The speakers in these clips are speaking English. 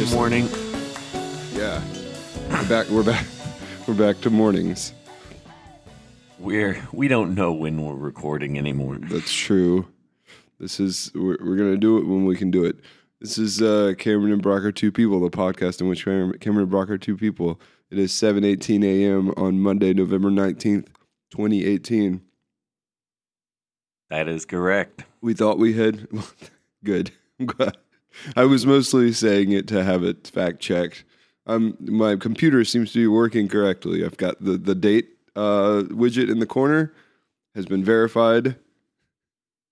Just- morning. Yeah. We're back. We're back. We're back to mornings. We're we don't know when we're recording anymore. That's true. This is we're, we're gonna do it when we can do it. This is uh, Cameron and Brock are two people, the podcast in which Cameron, Cameron and Brock are two people. It is seven eighteen a.m. on Monday, November nineteenth, twenty eighteen. That is correct. We thought we had good. I'm glad. I was mostly saying it to have it fact checked. Um, my computer seems to be working correctly. I've got the the date uh, widget in the corner has been verified.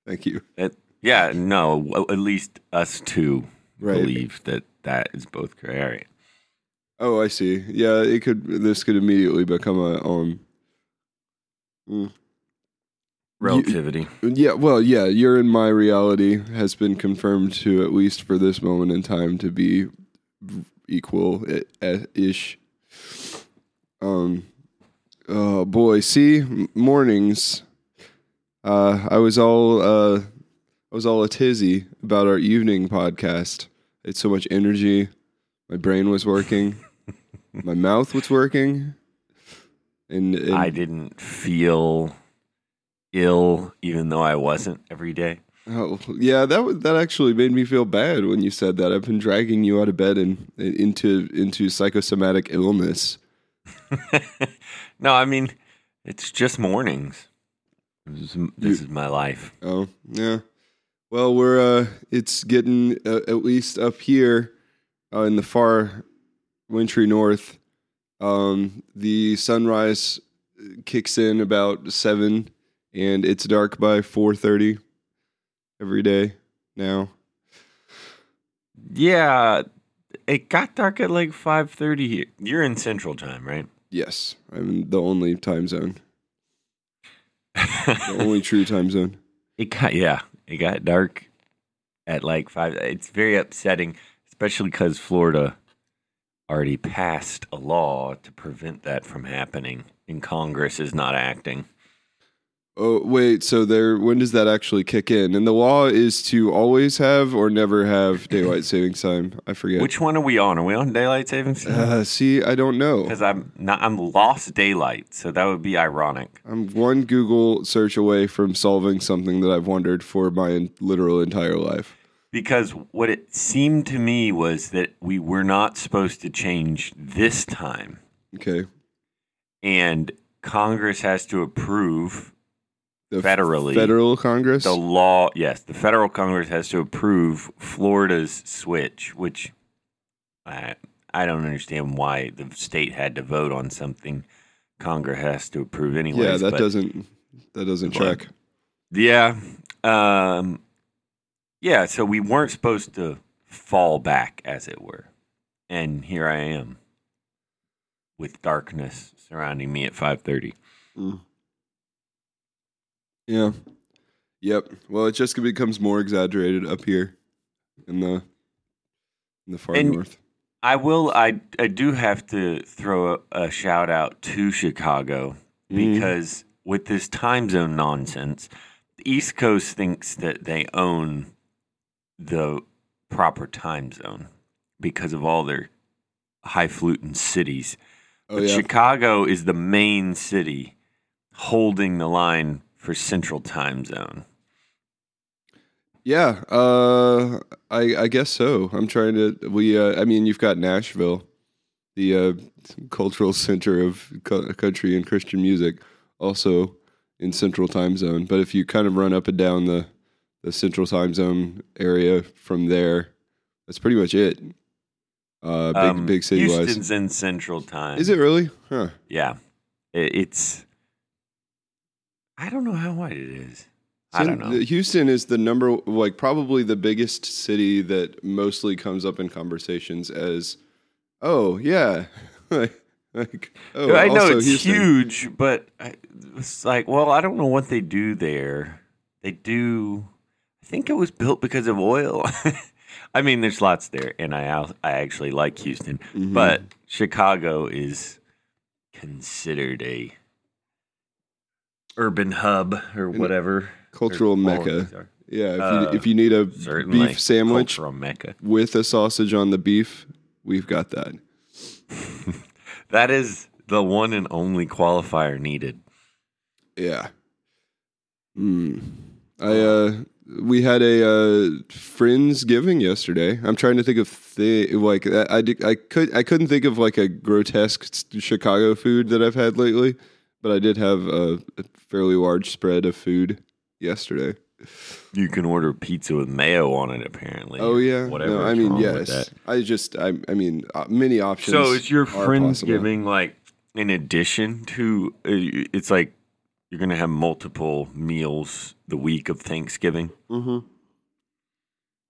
Thank you. It, yeah, no, at least us two Right. believe that that is both correct. Oh, I see. Yeah, it could. This could immediately become a um. mm. Relativity. Yeah, well, yeah, you're in my reality has been confirmed to at least for this moment in time to be equal ish. Um, oh boy, see mornings. Uh, I was all uh, I was all a tizzy about our evening podcast. It's so much energy. My brain was working. my mouth was working. And, and I didn't feel ill, even though I wasn't every day. Oh yeah, that was, that actually made me feel bad when you said that. I've been dragging you out of bed and into into psychosomatic illness. no, I mean it's just mornings. This is, this is my life. Oh yeah. Well, we're uh, it's getting uh, at least up here uh, in the far wintry north. Um, the sunrise kicks in about seven, and it's dark by four thirty every day now. Yeah, it got dark at like five thirty here. You're in Central Time, right? Yes, I'm the only time zone, the only true time zone. It got yeah, it got dark at like five. It's very upsetting, especially because Florida already passed a law to prevent that from happening, and Congress is not acting. Oh wait, so there when does that actually kick in? And the law is to always have or never have daylight savings time. I forget. Which one are we on? Are we on daylight savings? uh, see, I don't know. Because I'm not. I'm lost daylight, so that would be ironic. I'm one Google search away from solving something that I've wondered for my literal entire life. Because what it seemed to me was that we were not supposed to change this time, Okay. and Congress has to approve The Federally, Federal Congress? the law. Yes, the federal Congress has to approve Florida's switch, which I I don't understand why the state had to vote on something Congress has to approve anyway. yeah, that but- doesn't that doesn't What? check. Yeah. Um, yeah, so we weren't supposed to fall back, as it were. And here I am with darkness surrounding me at 5.30. Mm. Yeah. Yep. Well, it just becomes more exaggerated up here in the in the far And- north. I will, I, I do have to throw a, a shout out to Chicago Mm. because with this time zone nonsense, the East Coast thinks that they own the proper time zone because of all their highfalutin cities. Oh But yeah. Chicago is the main city holding the line for Central Time Zone. Yeah, uh, I I guess so. I'm trying to. We, uh, I mean, you've got Nashville, the uh, cultural center of co- country and Christian music, also in Central Time Zone. But if you kind of run up and down the the Central Time Zone area from there, that's pretty much it. Uh, big Um, big city wise. Houston's in Central Time. Is it really? Huh. Yeah. It, it's. I don't know how wide it is. I don't know. Houston is the number, like probably the biggest city that mostly comes up in conversations as, oh yeah, like, like oh, I know also it's Houston. huge, but I, it's like, well, I don't know what they do there. They do. I think it was built because of oil. I mean, there's lots there, and I I actually like Houston, Mhm. but Chicago is considered a urban hub or whatever. cultural of mecca. Yeah, if Uh, you if you need a beef sandwich with a sausage on the beef, we've got that. That is the one and only qualifier needed. Yeah. Hmm. I uh we had a uh friendsgiving yesterday. I'm trying to think of the like I, I I could I couldn't think of like a grotesque Chicago food that I've had lately, but I did have a, a fairly large spread of food yesterday. You can order pizza with mayo on it, apparently. Oh yeah. whatever. No, I mean yes. I just I I mean uh, many options. So is your are possible. friendsgiving like in addition to? Uh, it's like you're gonna have multiple meals the week of Thanksgiving. Mm-hmm.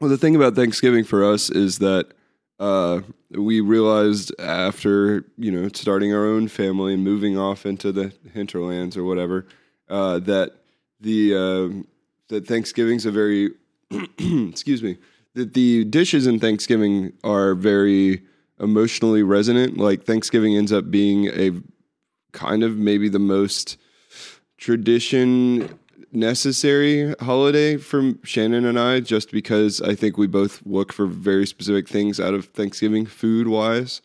Well, the thing about Thanksgiving for us is that uh, we realized after you know starting our own family and moving off into the hinterlands or whatever uh, that the uh, that Thanksgiving's a very excuse me that the dishes in Thanksgiving are very emotionally resonant. Like Thanksgiving ends up being a kind of maybe the most tradition necessary holiday for Shannon and I, just because I think we both look for very specific things out of Thanksgiving food wise.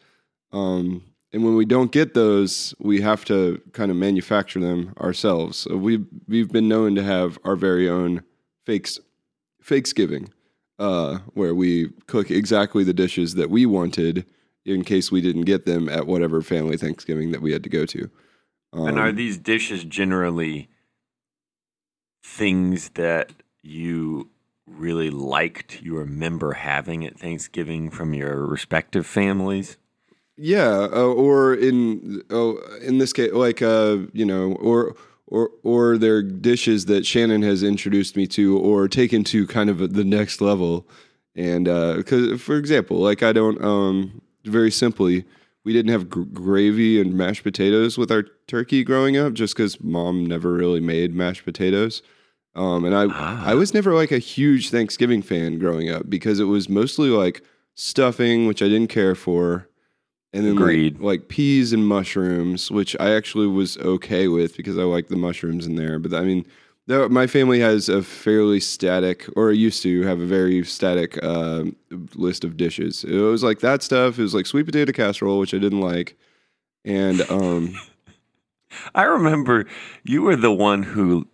Um, and when we don't get those, we have to kind of manufacture them ourselves. So we've we've been known to have our very own fakes fakesgiving, uh, where we cook exactly the dishes that we wanted in case we didn't get them at whatever family Thanksgiving that we had to go to. Um, and are these dishes generally things that you really liked? You remember having at Thanksgiving from your respective families? Yeah, uh, or in oh, in this case, like uh, you know, or or or they're dishes that Shannon has introduced me to, or taken to kind of the next level. And because, for example, like I don't, um, very simply, we didn't have gr- gravy and mashed potatoes with our turkey growing up, just because mom never really made mashed potatoes. Um, and I, Ah. I was never like a huge Thanksgiving fan growing up because it was mostly like stuffing, which I didn't care for, and then like, like peas and mushrooms, which I actually was okay with because I like the mushrooms in there. But I mean, my family has a fairly static, or used to have a very static uh, list of dishes. It was like that stuff. It was like sweet potato casserole, which I didn't like, and um, I remember you were the one who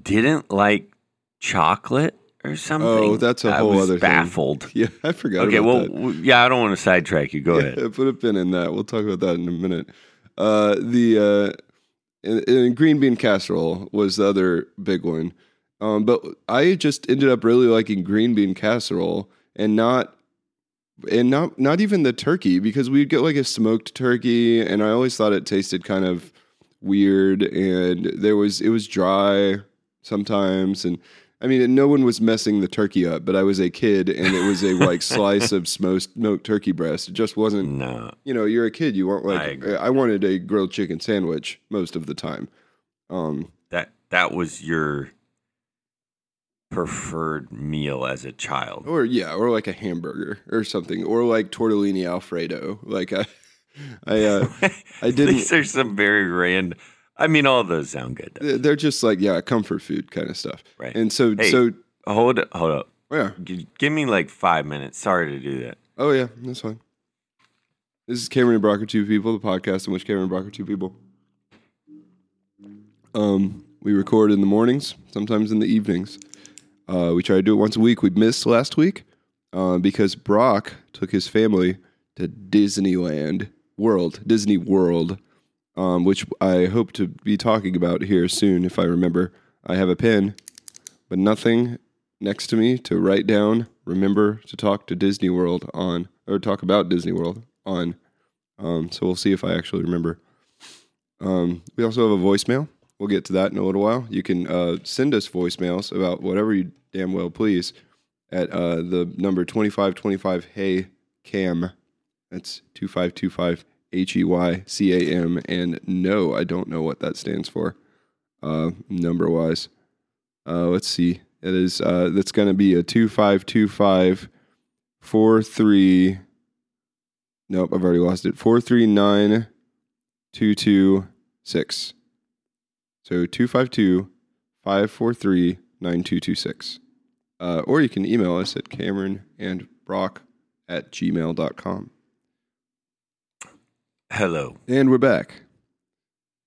didn't like chocolate or something. Oh, that's a I whole other thing. baffled. yeah, I forgot. Okay, well, that. yeah, I don't want to sidetrack you. Go ahead. Yeah, put a pin in that. We'll talk about that in a minute. Uh, the uh, and, and green bean casserole was the other big one. Um, but I just ended up really liking green bean casserole and not and not not even the turkey because we'd get like a smoked turkey and I always thought it tasted kind of weird and there was it was dry sometimes and I mean no one was messing the turkey up but I was a kid and it was a like slice of smoked turkey breast it just wasn't No, you know you're a kid you want I like agree. I, wanted a grilled chicken sandwich most of the time um that that was your preferred meal as a child. or yeah or like a hamburger or something or like tortellini alfredo like I I uh I didn't These are some very random. I mean, all those sound good. Though. they're just like yeah comfort food kind of stuff Right. and so Hey. so Hold up, hold up. yeah G- Give me like five minutes. Sorry to do that. oh yeah that's fine this is Cameron and Brock are two people the podcast in which Cameron and Brock are two people um we record in the mornings sometimes in the evenings uh we try to do it once a week we missed last week uh, because Brock took his family to Disneyland World Disney World um, which I hope to be talking about here soon if I remember I have a pen but nothing next to me to write down. Remember to talk to Disney World on, or talk about Disney World on. Um, so we'll see if I actually remember. Um, we also have a voicemail. We'll get to that in a little while. You can uh, send us voicemails about whatever you damn well please at uh, the number 2525 Hey Cam. That's 2525 H E Y C A M. And no, I don't know what that stands for uh, number wise. Uh, let's see. It is uh, that's going to be a two five two five four three. Nope, I've already lost it. Four three nine two two six. So two five two five four three nine two two six. Uh, or you can email us at Cameron and Brock at gmail.com. Hello. And we're back.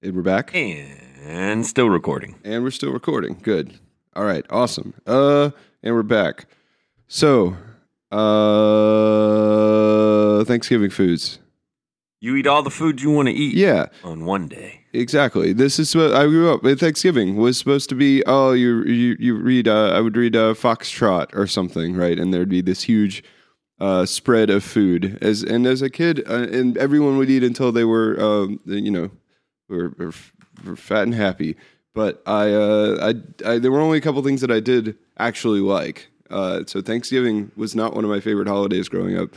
And we're back. And still recording. And we're still recording. Good. All right. Awesome. Uh, and we're back. So, uh, Thanksgiving foods. You eat all the food you want to eat Yeah, on one day. exactly. This is what I grew up. with. Thanksgiving was supposed to be. Oh, you you you read. Uh, I would read uh, Foxtrot or something, right? And there'd be this huge uh, spread of food. As and as a kid, uh, and everyone would eat until they were, um, you know, were, were, were fat and happy. But I, uh, I, I, there were only a couple things that I did actually like. Uh, so Thanksgiving was not one of my favorite holidays growing up.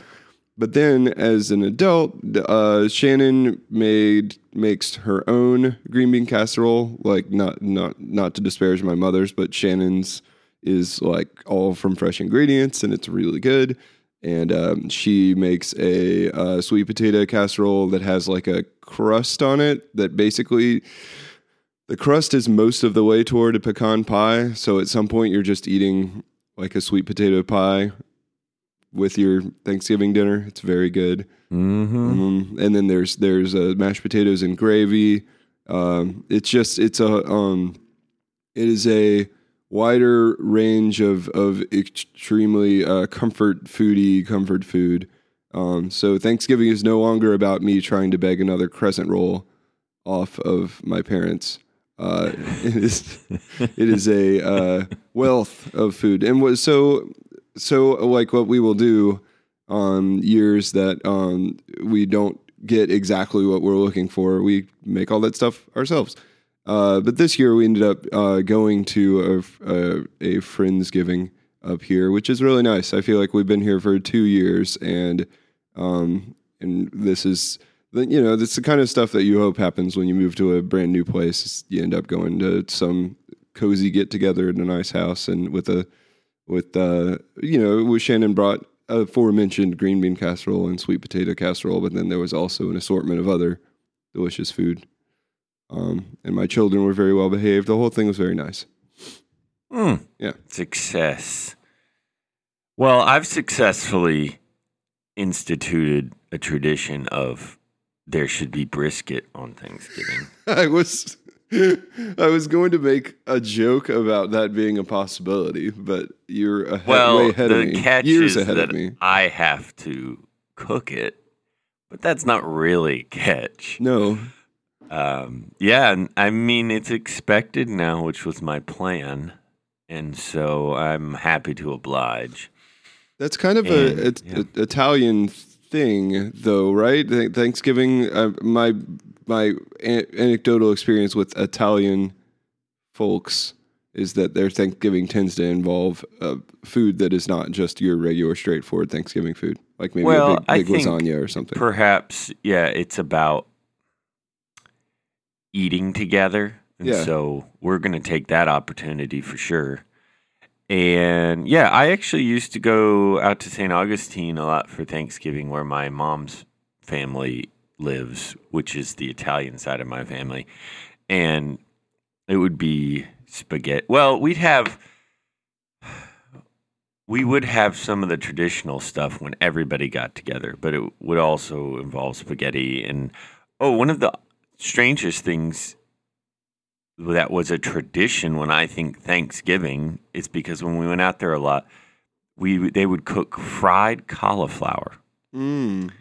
But then, as an adult, uh, Shannon made makes her own green bean casserole. Like not not not to disparage my mother's, but Shannon's is like all from fresh ingredients, and it's really good. And um, she makes a uh, sweet potato casserole that has like a crust on it that basically the crust is most of the way toward a pecan pie. So at some point, you're just eating like a sweet potato pie with your Thanksgiving dinner. It's very good. Mm-hmm. Um, and then there's there's uh, mashed potatoes and gravy. Um, it's just it's a um, it is a wider range of of extremely uh, comfort foody comfort food. Um, so Thanksgiving is no longer about me trying to beg another crescent roll off of my parents. Uh, it is it is a uh, wealth of food, and what so so like what we will do on years that um, we don't get exactly what we're looking for, we make all that stuff ourselves. Uh, but this year we ended up uh, going to a, a, a friendsgiving up here, which is really nice. I feel like we've been here for two years, and um, and this is you know that's the kind of stuff that you hope happens when you move to a brand new place. You end up going to some cozy get together in a nice house, and with a with uh, you know, with Shannon brought aforementioned green bean casserole and sweet potato casserole, but then there was also an assortment of other delicious food. Um, and my children were very well behaved. The whole thing was very nice. Mm. Yeah. Success. Well, I've successfully instituted a tradition of there should be brisket on Thanksgiving. I was I was going to make a joke about that being a possibility, but you're ahead, well, way ahead the of me. catch Years is ahead that of me. I have to cook it, but that's not really a catch. No. Um, yeah, and I mean it's expected now, which was my plan, and so I'm happy to oblige. That's kind of And, a, it- yeah. a- Italian thing, though, right? Th- Thanksgiving. Uh, my my an- anecdotal experience with Italian folks is that their Thanksgiving tends to involve uh, food that is not just your regular, straightforward Thanksgiving food, like maybe Well, a big, big lasagna or something. Perhaps, yeah, it's about eating together. And Yeah. so we're going to take that opportunity for sure. And yeah, I actually used to go out to St. Augustine a lot for Thanksgiving, where my mom's family lives, which is the Italian side of my family. And it would be spaghetti. Well, we'd have. We would have some of the traditional stuff when everybody got together, but it would also involve spaghetti. And oh, one of the strangest things that was a tradition when I think Thanksgiving is because when we went out there a lot, we they would cook fried cauliflower, Mm.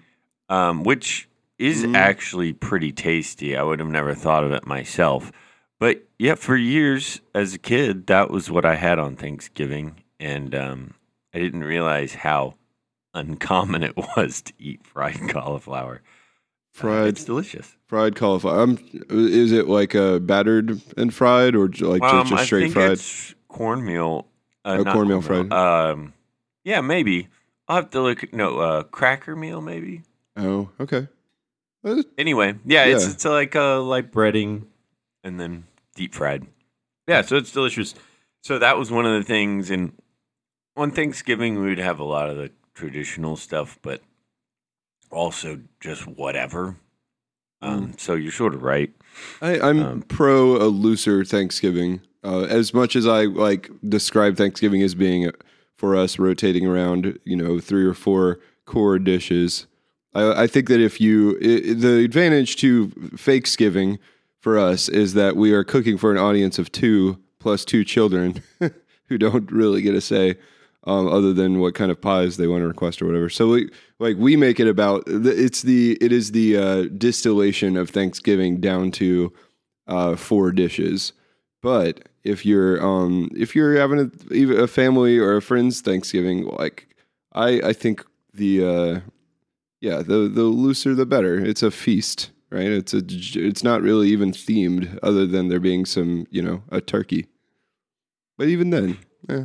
um, which is Mm. actually pretty tasty. I would have never thought of it myself, but yeah, for years as a kid, that was what I had on Thanksgiving, and um, I didn't realize how uncommon it was to eat fried cauliflower. Uh, Fried it's delicious. fried cauliflower. Um, is it like uh, battered and fried, or like Um, just, just I straight think fried? it's cornmeal. Uh, Oh, not cornmeal fried. Um, yeah, maybe. I'll have to look. No, uh, cracker meal, maybe. Oh, okay. Uh, Anyway, yeah, it's Yeah. it's like a light breading and then deep fried. Yeah, so it's delicious. So that was one of the things. And on Thanksgiving, we would have a lot of the traditional stuff, but also just whatever. Um, so you're sort of right. I, I'm Um, pro a looser Thanksgiving. Uh, as much as I like describe Thanksgiving as being for us rotating around, you know, three or four core dishes. I, I think that if you i the advantage to fakesgiving for us is that we are cooking for an audience of two plus two children who don't really get a say um, other than what kind of pies they want to request or whatever. So we like we make it about it's the it is the uh, distillation of Thanksgiving down to uh, four dishes. But if you're um if you're having a, a family or a friend's Thanksgiving, like I I think the uh, yeah the the looser the better. It's a feast, right? It's a it's not really even themed other than there being some you know a turkey. But even then, yeah.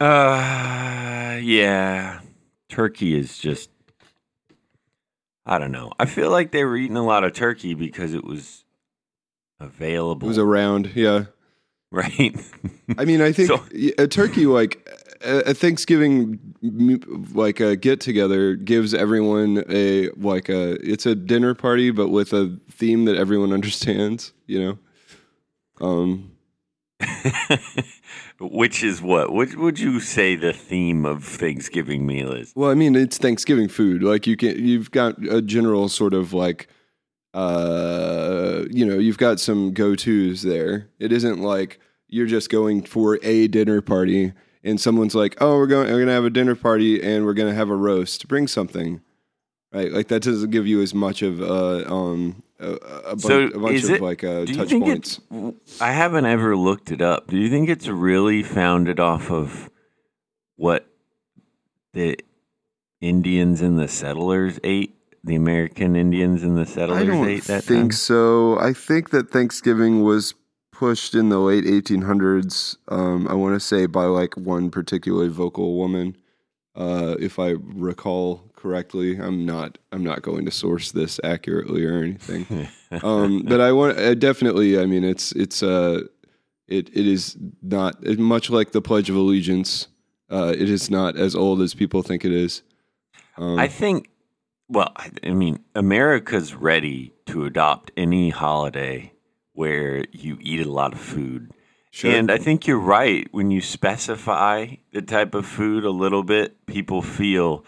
Uh, yeah. Turkey is just. I don't know. I feel like they were eating a lot of turkey because it was available. It was around, yeah. right. I mean, I think So- a turkey like a a Thanksgiving like a get together gives everyone a like a it's a dinner party but with a theme that everyone understands, you know. Um Which is what? What would you say the theme of Thanksgiving meal is? well, I mean, it's Thanksgiving food. Like you can you've got a general sort of like uh you know, you've got some go-tos there. It isn't like you're just going for a dinner party and someone's like, "Oh, we're going we're to have a dinner party and we're to have a roast. Bring something." Right? Like that doesn't give you as much of uh um a, a, bun- So a bunch is of it- like uh, Do you touch think points. I haven't ever looked it up. Do you think it's really founded off of what the Indians and the settlers ate? The American Indians and the settlers I don't ate that think time? so. I think that Thanksgiving was pushed in the late 1800s. Um, I want to say by like one particularly vocal woman, uh, if I recall correctly. I'm not. I'm not going to source this accurately or anything. um, but I want. I definitely. I mean, it's it's uh, it it is not much like the Pledge of Allegiance. Uh, it is not as old as people think it is. Um, I think, well, I, I mean, America's ready to adopt any holiday where you eat a lot of food. sure. And I think you're right. When you specify the type of food a little bit, people feel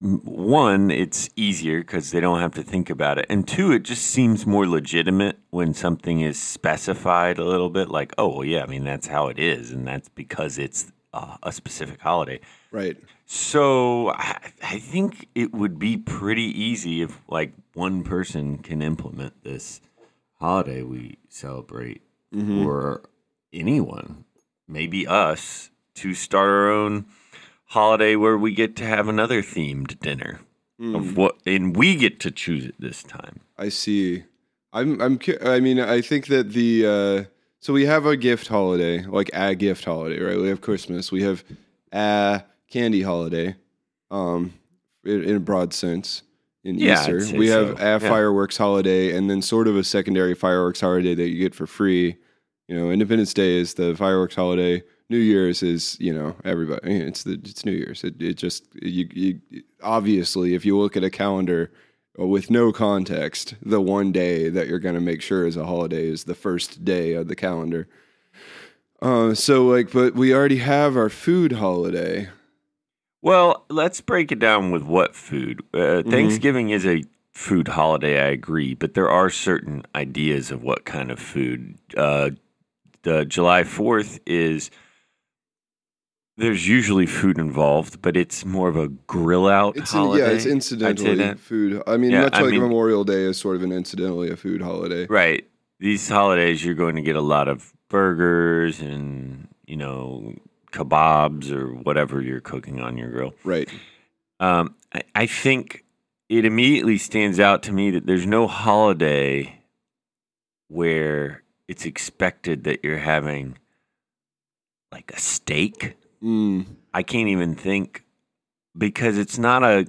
one, it's easier because they don't have to think about it. And two, it just seems more legitimate when something is specified a little bit like, oh, well, yeah, I mean, that's how it is. And that's because it's uh, a specific holiday. right. So I, I think it would be pretty easy if like one person can implement this holiday we celebrate Mhm. or anyone, maybe us, to start our own holiday where we get to have another themed dinner Mm. of what, and we get to choose it this time. I see. I'm. I'm. I mean, I think that the. Uh, so we have a gift holiday, like a gift holiday, right? We have Christmas. We have a candy holiday, um, in, in a broad sense. In Yeah, Easter, we so. have a Yeah. fireworks holiday, and then sort of a secondary fireworks holiday that you get for free. You know, Independence Day is the fireworks holiday. New Year's is, you know, everybody. It's the it's New Year's. It it just you, you obviously if you look at a calendar with no context, the one day that you're going to make sure is a holiday is the first day of the calendar. Uh, so like, but we already have our food holiday. Well, let's break it down with what food. Uh, Mm-hmm. Thanksgiving is a food holiday, I agree, but there are certain ideas of what kind of food. Uh, the July 4th is there's usually food involved, but it's more of a grill out It's in, holiday. yeah, it's incidentally food. I mean, Yeah, much I like mean- Memorial Day is sort of an incidentally a food holiday. Right. These holidays, you're going to get a lot of burgers and, you know, kebabs or whatever you're cooking on your grill. Right. Um, I, I think it immediately stands out to me that there's no holiday where it's expected that you're having like a steak. Mm. I can't even think because it's not a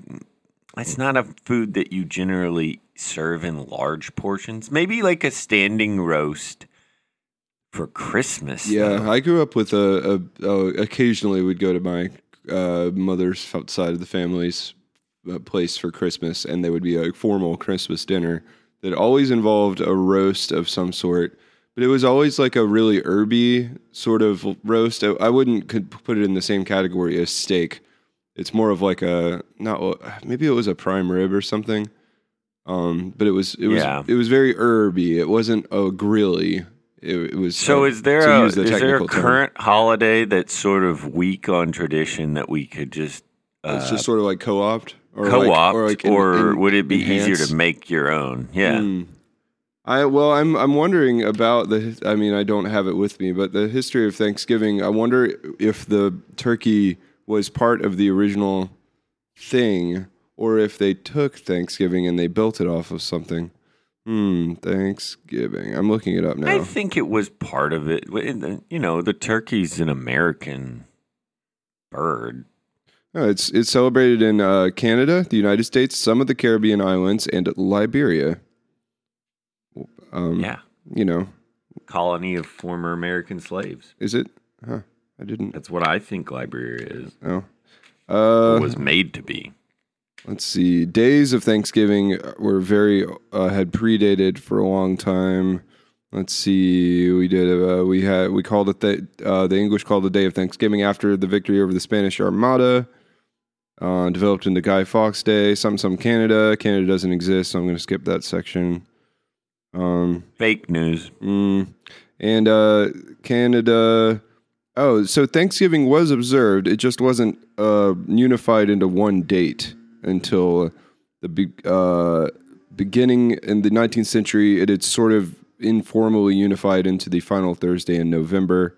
it's not a food that you generally serve in large portions. Maybe like a standing roast for Christmas. Yeah, though. I grew up with a, a, occasionally would go to my uh, mother's side of the family's uh, place for Christmas, and there would be a formal Christmas dinner that always involved a roast of some sort. But it was always like a really herby sort of roast. I, I wouldn't could put it in the same category as steak. It's more of like a not maybe it was a prime rib or something. Um, but it was it was Yeah. it was very herby. It wasn't a grilly. It, it was So uh, is there a the is there a technical term. current holiday that's sort of weak on tradition that we could just uh, It's just sort of like co-opt or co-opt, or, like en- en- would it be easier to make your own? Yeah, Hmm. I well, I'm I'm wondering about the. I mean, I don't have it with me, but the history of Thanksgiving. I wonder if the turkey was part of the original thing, or if they took Thanksgiving and they built it off of something. Hmm. Thanksgiving. I'm looking it up now. I think it was part of it. You know, the turkey's an American bird. Oh, it's it's celebrated in uh, Canada, the United States, some of the Caribbean islands, and Liberia. Um, Yeah, You know, colony of former American slaves. is it? Huh. I didn't. That's what I think Liberia is. Oh. Uh, was made to be. Let's see. Days of Thanksgiving were very uh, had predated for a long time. Let's see. We did. Uh, we had. We called it the. Uh, the English called the day of Thanksgiving after the victory over the Spanish Armada. Uh, developed into Guy Fawkes Day. Some some Canada. Canada doesn't exist, so I'm going to skip that section. Um. Fake news. Mm. And uh, Canada. Oh, so Thanksgiving was observed. It just wasn't uh, unified into one date until the be- uh, beginning in the 19th century. It had sort of informally unified into the final Thursday in November,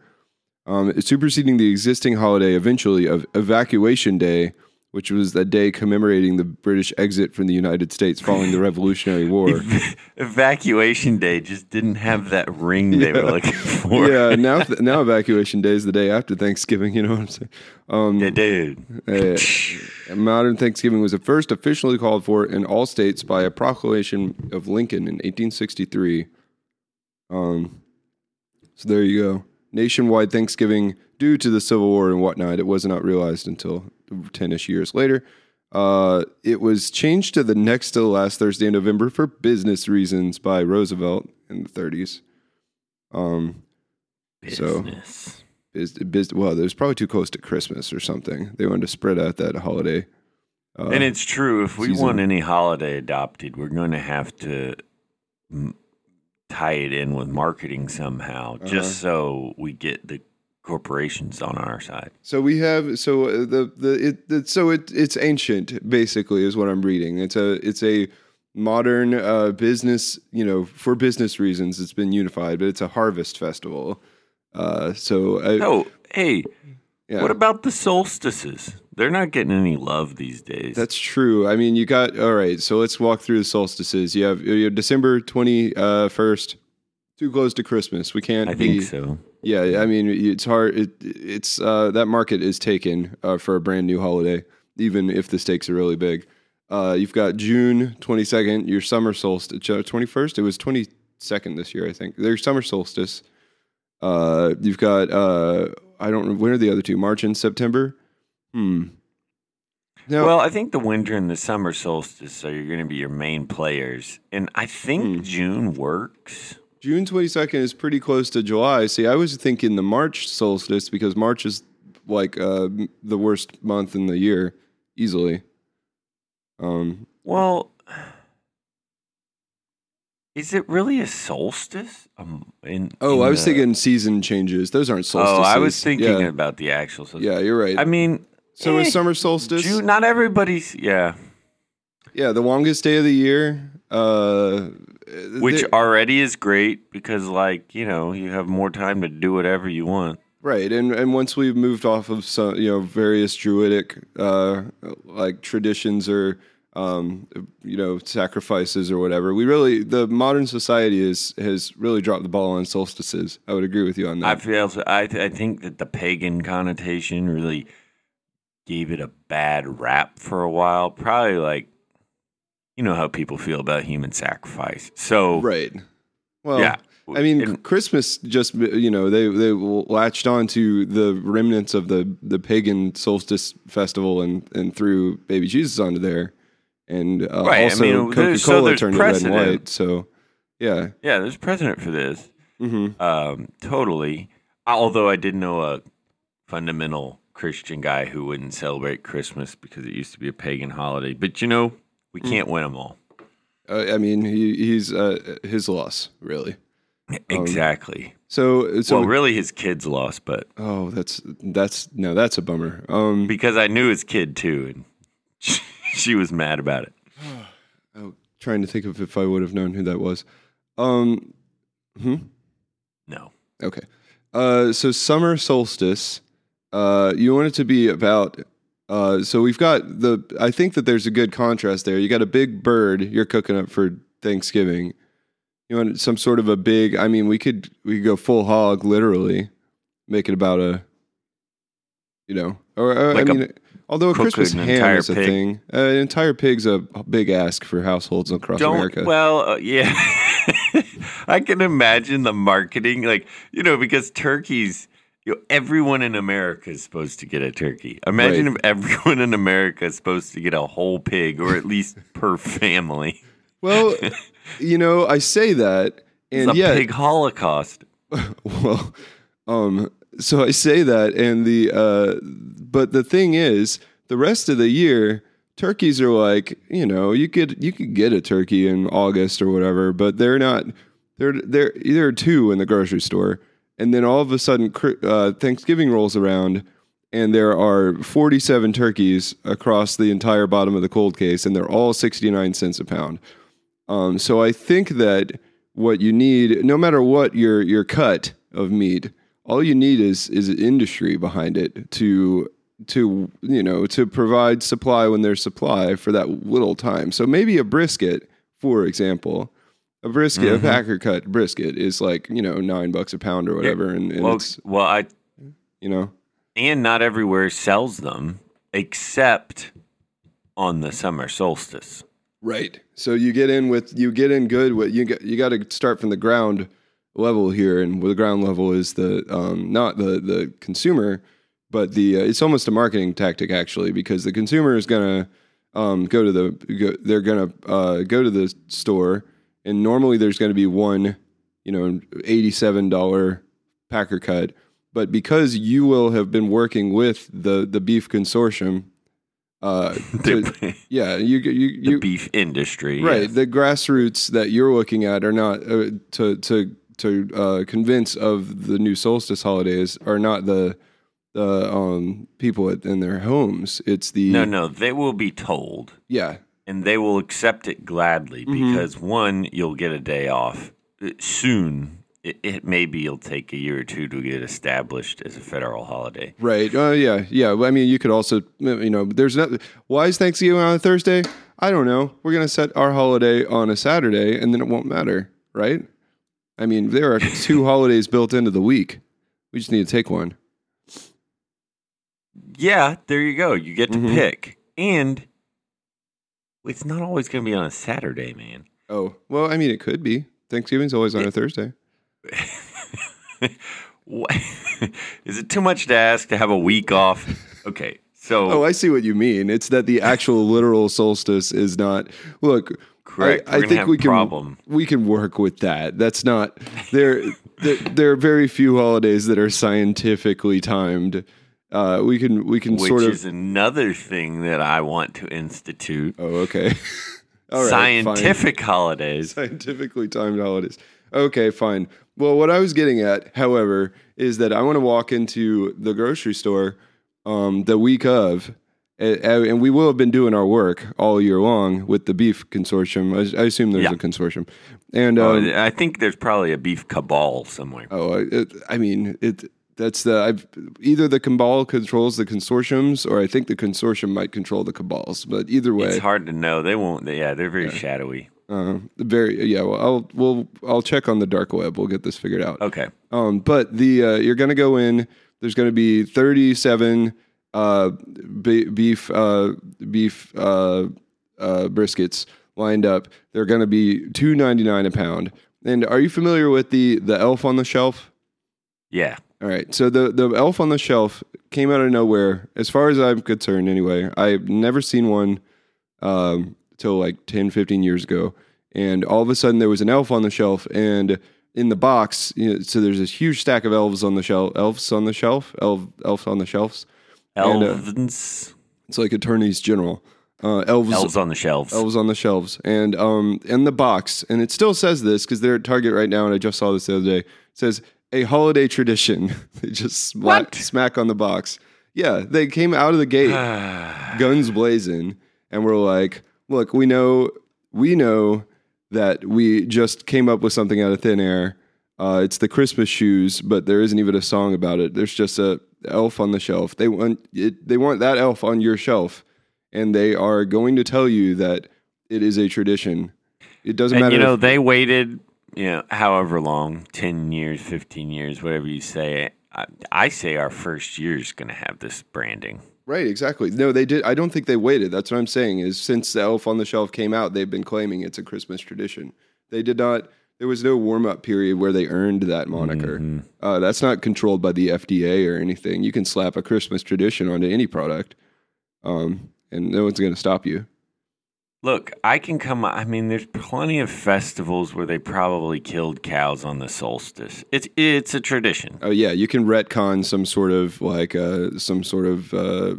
um, superseding the existing holiday eventually of Evacuation Day, which was the day commemorating the British exit from the United States following the Revolutionary War. Evacuation day just didn't have that ring they were looking for. yeah, now now evacuation day is the day after Thanksgiving. You know what I'm saying? Um, Yeah, dude. uh, modern Thanksgiving was the first officially called for in all states by a proclamation of Lincoln in 1863. Um, so there you go. Nationwide Thanksgiving, due to the Civil War and whatnot, it was not realized until 10 ish years later. Uh, it was changed to the next to the last Thursday in November for business reasons by Roosevelt in the 30s. Um, So- Business. is biz, well, there's probably too close to Christmas or something. They wanted to spread out that holiday. Uh, and it's true. If we season. want any holiday adopted, we're going to have to m- tie it in with marketing somehow, Uh-huh. just so we get the corporations on our side. so we have so uh, the the it, it so it it's ancient basically is what I'm reading. It's a it's a modern uh, business you know for business reasons it's been unified, but it's a harvest festival. Uh, so I, Oh, hey, yeah. what about the solstices? They're not getting any love these days. That's true. I mean, you got all right. So let's walk through the solstices. You have, you have December twenty first. uh, too close to Christmas. We can't. I think be, so. Yeah, I mean, it's hard. It, it's uh, that market is taken uh, for a brand new holiday, even if the stakes are really big. Uh, you've got June twenty second, your summer solstice. Twenty first, it was twenty second this year, I think. There's summer solstice. Uh, you've got uh, I don't know when are the other two? March and September. Hmm. Now, Well, I think the winter and the summer solstice are going to be your main players, and I think Hmm. June works. June 22nd is pretty close to July. See, I was thinking the March solstice because March is like uh, the worst month in the year, easily. Um, Well, is it really a solstice? Um, in, oh, in I was the- thinking season changes. Those aren't solstices. Oh, I was thinking Yeah, about the actual. Solstice. yeah you're right. I mean, so eh, is summer solstice? June. Not everybody's. Yeah, Yeah, the longest day of the year. Uh, which the- already is great because, like, you know, you have more time to do whatever you want. Right, and and once we've moved off of some, you know, various druidic uh, like traditions or um, you know sacrifices or whatever, we really the modern society is has really dropped the ball on solstices. I would agree with you on that. I feel. so- I I think that the pagan connotation really gave it a bad rap for a while. Probably like, you know how people feel about human sacrifice. So right. Well, yeah. I mean, And- Christmas just you know they they latched on to the remnants of the the pagan solstice festival and and threw baby Jesus onto there, and uh, Right, I also mean, Coca so Cola there's turned it red and white. So yeah. yeah, there's precedent for this. hmm Um, totally. Although I did know a fundamental Christian guy who wouldn't celebrate Christmas because it used to be a pagan holiday. But you know, we Mm. can't win them all. Uh, I mean, he, he's uh, his loss, really. Exactly. So, so well, really, his kids lost, but oh, that's that's no, that's a bummer. Um, because I knew his kid too, and she, she was mad about it. oh, trying to think of if I would have known who that was. Um, hmm. No. Okay. Uh, so summer solstice, uh, you want it to be about. Uh, so we've got the. I think that there's a good contrast there. You got a big bird you're cooking up for Thanksgiving. You want some sort of a big. I mean, we could we could go full hog, literally, make it about a. You know, or, or Like I a- mean, although a Christmas an ham is a pig. thing, uh, an entire pig's a big ask for households across Don't. America. Well, uh, yeah. I can imagine the marketing, like you know, because turkeys. You know, everyone in America is supposed to get a turkey. Imagine Right. if everyone in America is supposed to get a whole pig, or at least per family. Well, you know, I say that, It's and a yet, pig holocaust. well, um, so I say that, and the uh, but the thing is, the rest of the year, turkeys are like, you know, you could you could get a turkey in August or whatever, but they're not. They're they're there are two in the grocery store, and then all of a sudden, uh, Thanksgiving rolls around. And there are 47 turkeys across the entire bottom of the cold case, and they're all 69 cents a pound. Um, so I think that what you need, no matter what your your cut of meat, all you need is is industry behind it to to you know to provide supply when there's supply for that little time. So maybe a brisket, for example, a brisket, a packer cut brisket is like you know nine bucks a pound or whatever, and, and Well, it's well, I you know and not everywhere sells them except on the summer solstice. Right. So you get in with you get in good with you get you got to start from the ground level here, and the ground level is the um, not the the consumer, but the uh, it's almost a marketing tactic actually because the consumer is gonna um, go to the go, they're gonna uh, go to the store, and normally there's gonna be one you know eighty seven dollar packer cut, but because you will have been working with the the beef consortium. Uh, to, yeah, you you the you beef industry, right yes. the grassroots that you're looking at are not uh, to to to uh, convince of the new solstice holidays are not the the um, people in their homes it's the No, no, they will be told, yeah and they will accept it gladly Mm-hmm. because one, you'll get a day off soon. It, it maybe it'll take a year or two to get established as a federal holiday. right uh, yeah yeah Well, I mean you could also you know there's not why is Thanksgiving on a Thursday I don't know we're gonna set our holiday on a Saturday and then it won't matter right I mean there are two holidays built into the week we just need to take one Yeah, there you go. You get to Mhm. pick, and it's not always going to be on a Saturday, man. oh well I mean it could be Thanksgiving's always on a Thursday. What? Is it too much to ask to have a week off? Okay, so Oh, I see what you mean. It's that the actual literal solstice is not. Look, Correct. I, I think we a can problem. we can work with that. That's not there. there, there are very few holidays that are scientifically timed. Uh, we can we can which sort of. Which is another thing that I want to institute. oh, okay. All right, fine. Scientific holidays. scientifically timed holidays. Okay, fine. Well, what I was getting at, however, is that I want to walk into the grocery store um, the week of, and we will have been doing our work all year long with the beef consortium. I, assume there's Yeah. a consortium, and Oh, um, I think there's probably a beef cabal somewhere. oh, it, I mean it. That's the I've, either the cabal controls the consortiums, or I think the consortium might control the cabals. But either way, It's hard to know. They won't. They, yeah, they're very shadowy. uh, very yeah. Well, I'll we'll I'll check on the dark web. We'll get this figured out. Okay. Um, but the uh, you're going to go in. There's going to be 37 uh, be- beef uh, beef uh, uh, briskets lined up. They're going to be 2.99 a pound. And are you familiar with the the elf on the shelf? Yeah. All right. So the the elf on the shelf came out of nowhere. As far as I'm concerned, anyway, I've never seen one um, till like 10, 15 years ago. And all of a sudden, there was an elf on the shelf, and in the box, you know, so there's this huge stack of elves on the shelf, elves on the shelf, elf, elf on the shelves. And, uh, Elves, It's like attorneys general. Uh, elves, elves on the shelves. elves on the shelves, and um, in the box, and it still says this because they're at Target right now, and I just saw this the other day. It says a holiday tradition. they just smack, smack on the box. Yeah, they came out of the gate, guns blazing, and we're like, "Look, we know, we know that we just came up with something out of thin air. Uh, it's the Christmas shoes, but there isn't even a song about it. There's just a elf on the shelf. They want it, they want that elf on your shelf, and they are going to tell you that it is a tradition. It doesn't and matter. you know, if- they waited, you know, however long 10 years, 15 years, whatever you say. I, I say our first year is going to have this branding. right? Exactly. No, they did. I don't think they waited. That's what I'm saying. Is since the elf on the shelf came out, they've been claiming it's a Christmas tradition. They did not. There was no warm up period where they earned that moniker. Mm-hmm. Uh, that's not controlled by the FDA or anything. You can slap a Christmas tradition onto any product, um, and no one's going to stop you. Look, I can come. I mean, there's plenty of festivals where they probably killed cows on the solstice. It's it's a tradition. Oh yeah, you can retcon some sort of like uh, some sort of uh,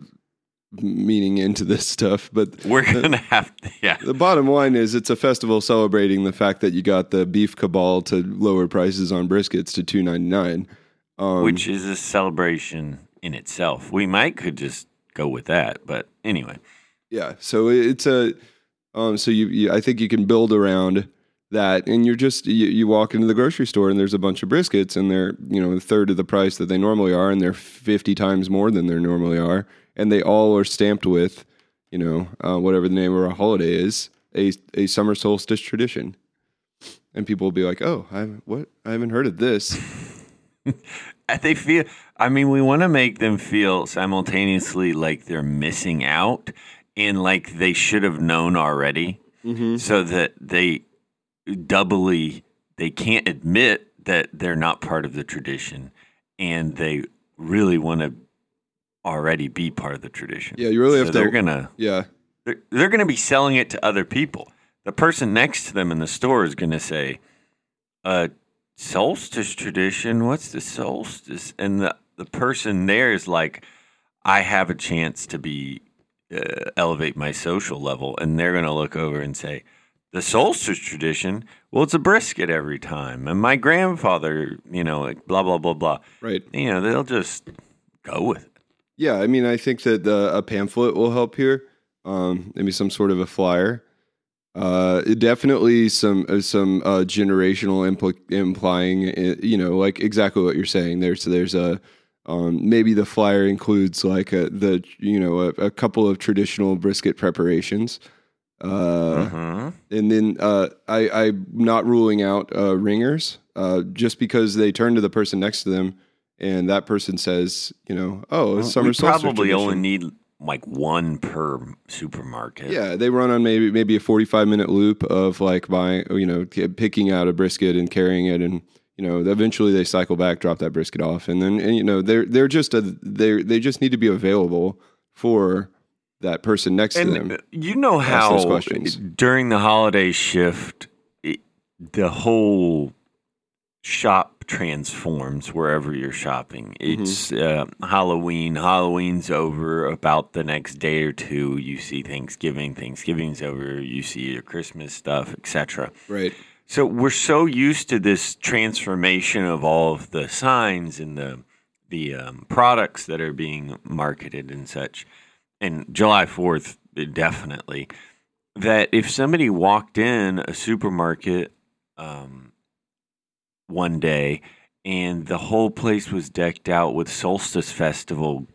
meaning into this stuff, but We're gonna have to, yeah. the bottom line is it's a festival celebrating the fact that you got the beef cabal to lower prices on briskets to two ninety nine. Um, which is a celebration in itself. We might could just go with that, but anyway, Yeah, so it's a um so you, you I think you can build around that and you're just you, you walk into the grocery store and there's a bunch of briskets and they're you know a third of the price that they normally are and they're 50 times more than they normally are and they all are stamped with you know uh, whatever the name of our holiday is a a summer solstice tradition and people will be like oh I what I haven't heard of this they feel. I mean, we want to make them feel simultaneously like they're missing out and like they should have known already, so that they doubly they can't admit that they're not part of the tradition, and they really want to already be part of the tradition. Yeah, you really So have to- They're gonna. yeah they're, they're going to be selling it to other people. The person next to them in the store is going to say, "Uh, solstice tradition. What's the solstice?" And the the person there is like, "I have a chance to be uh, elevate my social level," and they're going to look over and say. The solstice tradition, well, it's a brisket every time. And my grandfather, you know, like blah, blah, blah, blah. right You know, they'll just go with it. Yeah, I mean, I think that the, a pamphlet will help here. Um, maybe some sort of a flyer. Uh, definitely some uh, some uh, generational impl- implying, uh, you know, like exactly what you're saying. There's there's a um, maybe the flyer includes like a, the you know a, a couple of traditional brisket preparations. Uh, Mhm. and then uh, I, I'm not ruling out uh, ringers uh, just because they turn to the person next to them and that person says, you know, oh, it's summer we probably only need like one per supermarket. Yeah, they run on maybe maybe a 45 minute loop of like buying, you know, picking out a brisket and carrying it, and you know, eventually they cycle back, drop that brisket off, and then and, you know they're they're just a they they just need to be available for that person next to them. uh, you know how during the holiday shift, it, the whole shop transforms wherever you're shopping. Mm-hmm. It's uh, Halloween. Halloween's over. About the next day or two, you see Thanksgiving. Thanksgiving's over. You see your Christmas stuff, etc. Right. So we're so used to this transformation of all of the signs and the the um, products that are being marketed and such. And July Fourth, definitely. That if somebody walked in a supermarket um, one day and the whole place was decked out with Solstice Festival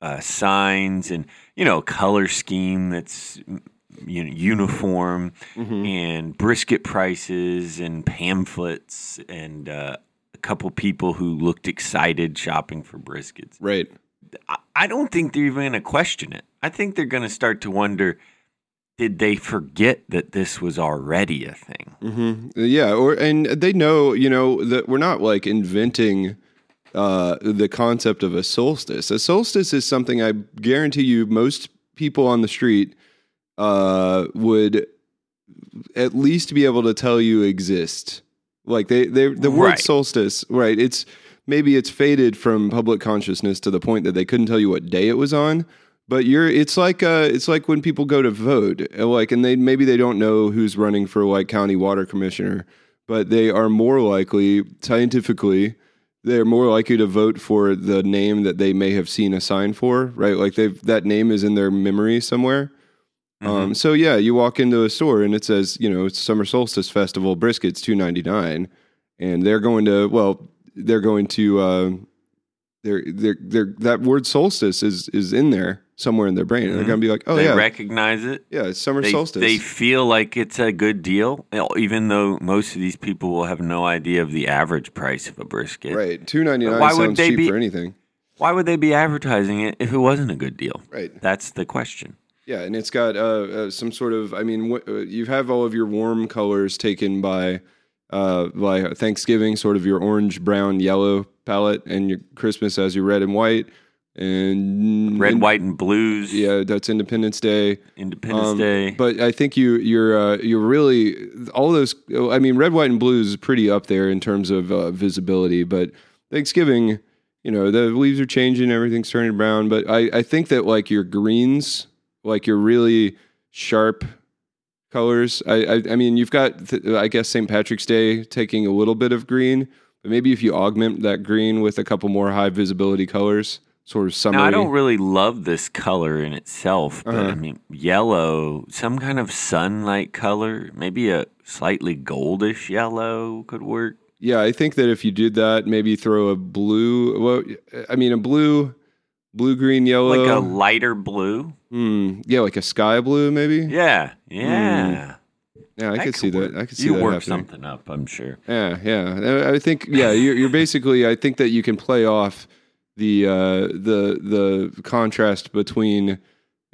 uh, signs and you know color scheme that's you know uniform Mhm. and brisket prices and pamphlets and uh, a couple people who looked excited shopping for briskets. Right. I, I don't think they're even going to question it. I think they're going to start to wonder did they forget that this was already a thing? hmm Yeah, or and they know, you know, that we're not like inventing uh, the concept of a solstice. A solstice is something I guarantee you most people on the street uh, would at least be able to tell you exist. Like they, they the word Right. solstice, right? It's maybe it's faded from public consciousness to the point that they couldn't tell you what day it was on. But you're it's like uh it's like when people go to vote, uh, like and they maybe they don't know who's running for like county water commissioner, but they are more likely scientifically they're more likely to vote for the name that they may have seen a sign for, right? Like they've that name is in their memory somewhere. Um, so yeah, you walk into a store and it says, you know, it's summer solstice festival briskets two ninety nine, and they're going to well, they're going to uh, they're they're they're that word solstice is is in there somewhere in their brain, and they're Mhm. gonna be like, oh they yeah, recognize it. yeah, it's summer They, solstice. they feel like it's a good deal, even though most of these people will have no idea of the average price of a brisket. right, two ninety nine Why would they cheap be- for anything. Why would they be advertising it if it wasn't a good deal? Right. That's the question. Yeah, and it's got uh, uh, some sort of. I mean, wh- uh, you have all of your warm colors taken by uh, by Thanksgiving, sort of your orange, brown, yellow palette, and your Christmas as your red and white, and Red, and- white, and blues. Yeah, that's Independence Day. Independence Um, Day. But I think you you're uh, you're really all those. I mean, red, white, and blues is pretty up there in terms of uh, visibility. But Thanksgiving, you know, the leaves are changing, everything's turning brown. But I I think that like your greens, like your really sharp colors. I I, I mean, you've got th- I guess St. Patrick's Day taking a little bit of green. But maybe if you augment that green with a couple more high visibility colors, sort of summery. Now, I don't really love this color in itself, but Uh-huh. I mean, yellow, some kind of sunlight color, maybe a slightly goldish yellow could work. Yeah, I think that if you did that, maybe throw a blue. Well, I mean, a blue, blue, green, yellow. Like a lighter blue. Hmm, yeah, like a sky blue, maybe. Yeah, yeah. Yeah, I could see work. that. I could see that. you that work happening. something up, I'm sure. Yeah, yeah. I think yeah, you're, you're basically. I think that you can play off the uh, the the contrast between.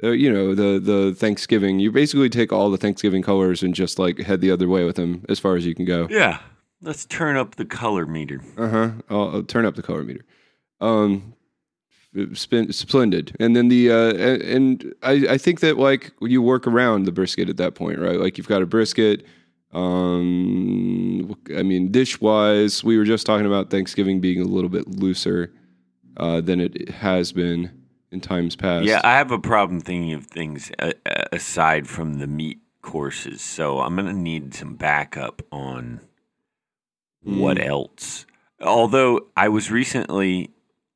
Uh, you know the the Thanksgiving. You basically take all the Thanksgiving colors and just like head the other way with them as far as you can go. Yeah. Let's turn up the color meter. Uh huh. I'll, I'll turn up the color meter. Um, spin, splendid. And then the uh, and, I I think that like you work around the brisket at that point, right? Like you've got a brisket. Um, I mean, dish wise, we were just talking about Thanksgiving being a little bit looser uh, than it has been in times past. Yeah, I have a problem thinking of things uh, uh, aside from the meat courses. So I'm going to need some backup on what Mm. else. Although I was recently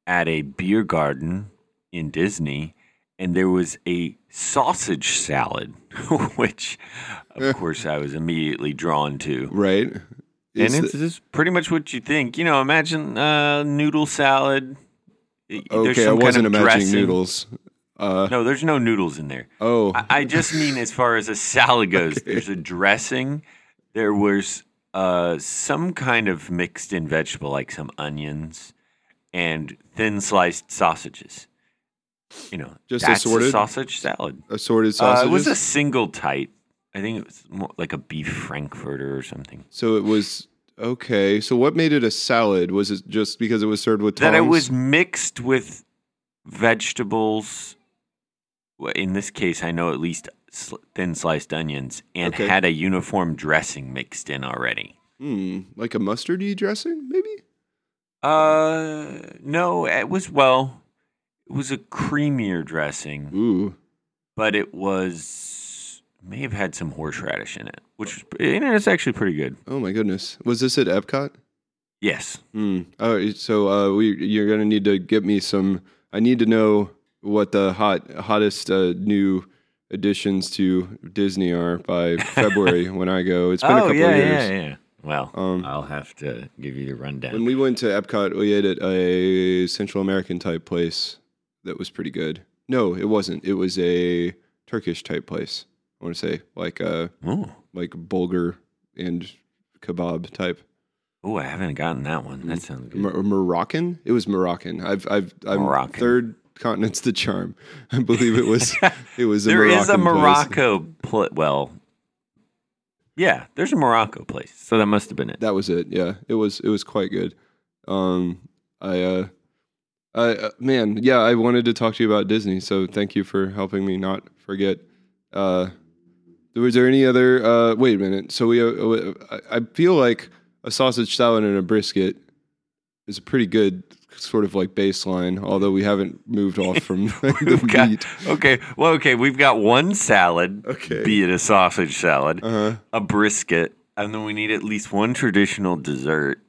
at a beer garden in Disney and there was a sausage salad, which of course I was immediately drawn to. right. Is and it's just pretty much what you think. You know, imagine uh, noodle salad. There's okay, I some kind wasn't of imagining dressing. noodles. Uh, No, there's no noodles in there. oh, I, I just mean as far as a salad goes, Okay. there's a dressing. There was uh, some kind of mixed in vegetable, like some onions and thin sliced sausages. You know, Just assorted? sausage salad. assorted Uh, sausages. it was a single type. I think it was more like a beef frankfurter or something. So it was okay. So what made it a salad? Was it just because it was served with tongs? That it was mixed with vegetables. well, In this case, I know at least thin sliced onions, and Okay. had a uniform dressing mixed in already. Hmm, like a mustardy dressing, maybe. Uh, no, it was well, it was a creamier dressing, Ooh, but it was may have had some horseradish in it, which was you know, it's actually pretty good. oh my goodness. Was this at Epcot? Yes, Hmm. Oh, so uh, we you're gonna need to get me some. I need to know what the hot hottest uh, new additions to Disney are by February when I go. It's been a oh couple yeah, of years. yeah, yeah. Well, Um, I'll have to give you the rundown. When we went to Epcot, we ate at a Central American type place that was pretty good. No, it wasn't. It was a Turkish type place. I want to say like uh oh, like bulgur and kebab type. oh, I haven't gotten that one. That sounds good. Mor- Moroccan? It was Moroccan. I've I've I'm Moroccan. third continent's the charm. I believe it was it was a There Moroccan is a. Morocco pl- well, yeah, there's a Morocco place, so that must have been it. That was it. Yeah, it was it was quite good. Um, I uh, I uh, man, yeah, I wanted to talk to you about Disney, so thank you for helping me not forget. Uh, was there any other? Uh, wait a minute. So we, uh, I I feel like a sausage salad and a brisket is a pretty good sort of like baseline. Although we haven't moved off from the got- meat. okay, well, okay, we've got one salad, Okay. be it a sausage salad, Uh-huh. a brisket, and then we need at least one traditional dessert.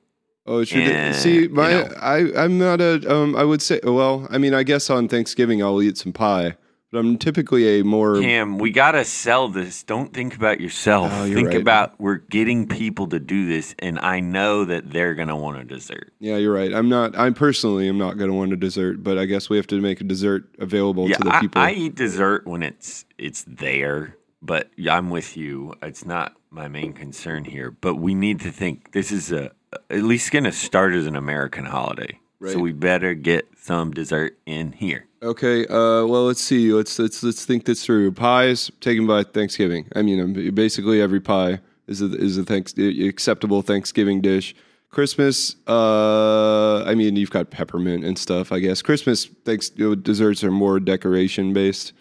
Oh, true. And, See, my you know. I I'm not a um. I would say well. I mean, I guess on Thanksgiving I'll eat some pie, but I'm typically a more Cam, we gotta sell this. Don't think about yourself. Oh, think right. about we're getting people to do this, and I know that they're gonna want a dessert. yeah. You're right. I'm not. I'm personally I'm not going to want a dessert, but I guess we have to make a dessert available Yeah, to the people. I eat dessert when it's it's there, but I'm with you. It's not my main concern here, but we need to think this is a at least going to start as an American holiday, Right. so we better get some dessert in here. Okay. Uh. Well, let's see. Let's let's let's think this through. Pies taken by Thanksgiving. I mean, um, basically every pie is a, is a thanks acceptable Thanksgiving dish. Christmas. Uh. I mean, you've got peppermint and stuff. I guess Christmas thanks you know, desserts are more decoration based.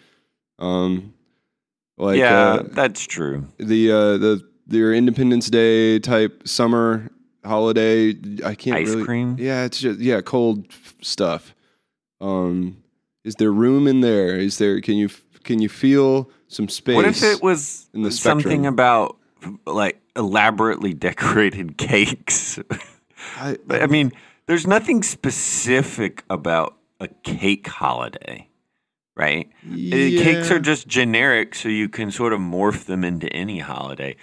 Um. Like yeah, uh, that's true. the uh the your Independence Day type summer holiday. I can't Ice really. cream? Yeah, it's just yeah, cold stuff. Um, is there room in there? Is there? Can you can you feel some space? What if it was in the something spectrum. about like elaborately decorated cakes? I, I mean, there's nothing specific about a cake holiday, right? Uh, Cakes are just generic, so you can sort of morph them into any holiday.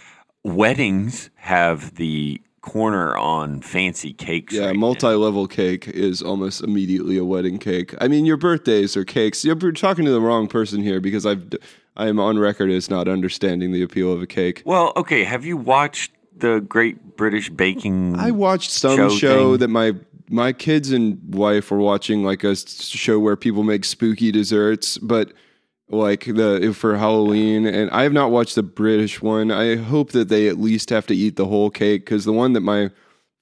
Weddings have the corner on fancy cakes. yeah, right multi-level cake is almost immediately a wedding cake. I mean, your birthdays are cakes. You're talking to the wrong person here because I've I am on record as not understanding the appeal of a cake. Well, okay. Have you watched the Great British Baking? I watched some show show, that my my kids and wife were watching, like a show where people make spooky desserts, but like the for Halloween. And I have not watched the British one. I hope that they at least have to eat the whole cake because the one that my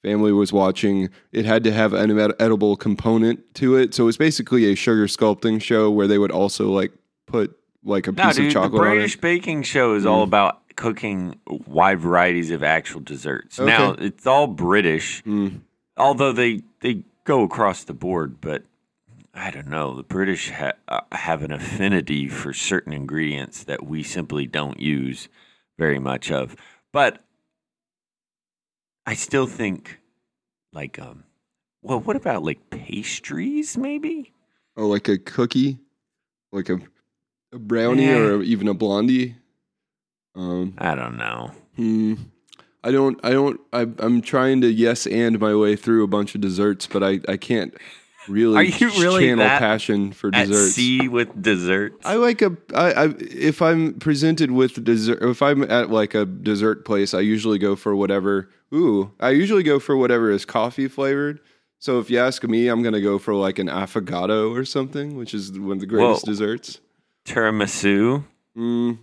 family was watching, it had to have an ed- edible component to it. So it's basically a sugar sculpting show where they would also like put like a no, piece dude. of The chocolate on British it. baking show is all about cooking wide varieties of actual desserts. Now it's all British. Mm. although they they go across the board, but I don't know. The British ha- uh, have an affinity for certain ingredients that we simply don't use very much of. But I still think, like, um, well, what about like pastries? Maybe Oh, like a cookie, like a, a brownie Yeah. or even a blondie. Um, I don't know. Hmm. I don't. I don't. I, I'm trying to yes and my way through a bunch of desserts, but I, I can't really. Are you really channel passion for desserts. At sea with desserts. I like a. I, I if I'm presented with dessert, if I'm at like a dessert place, I usually go for whatever. Ooh, I usually go for whatever is coffee flavored. So if you ask me, I'm gonna go for like an affogato or something, which is one of the greatest Whoa. desserts. Tiramisu. Mm,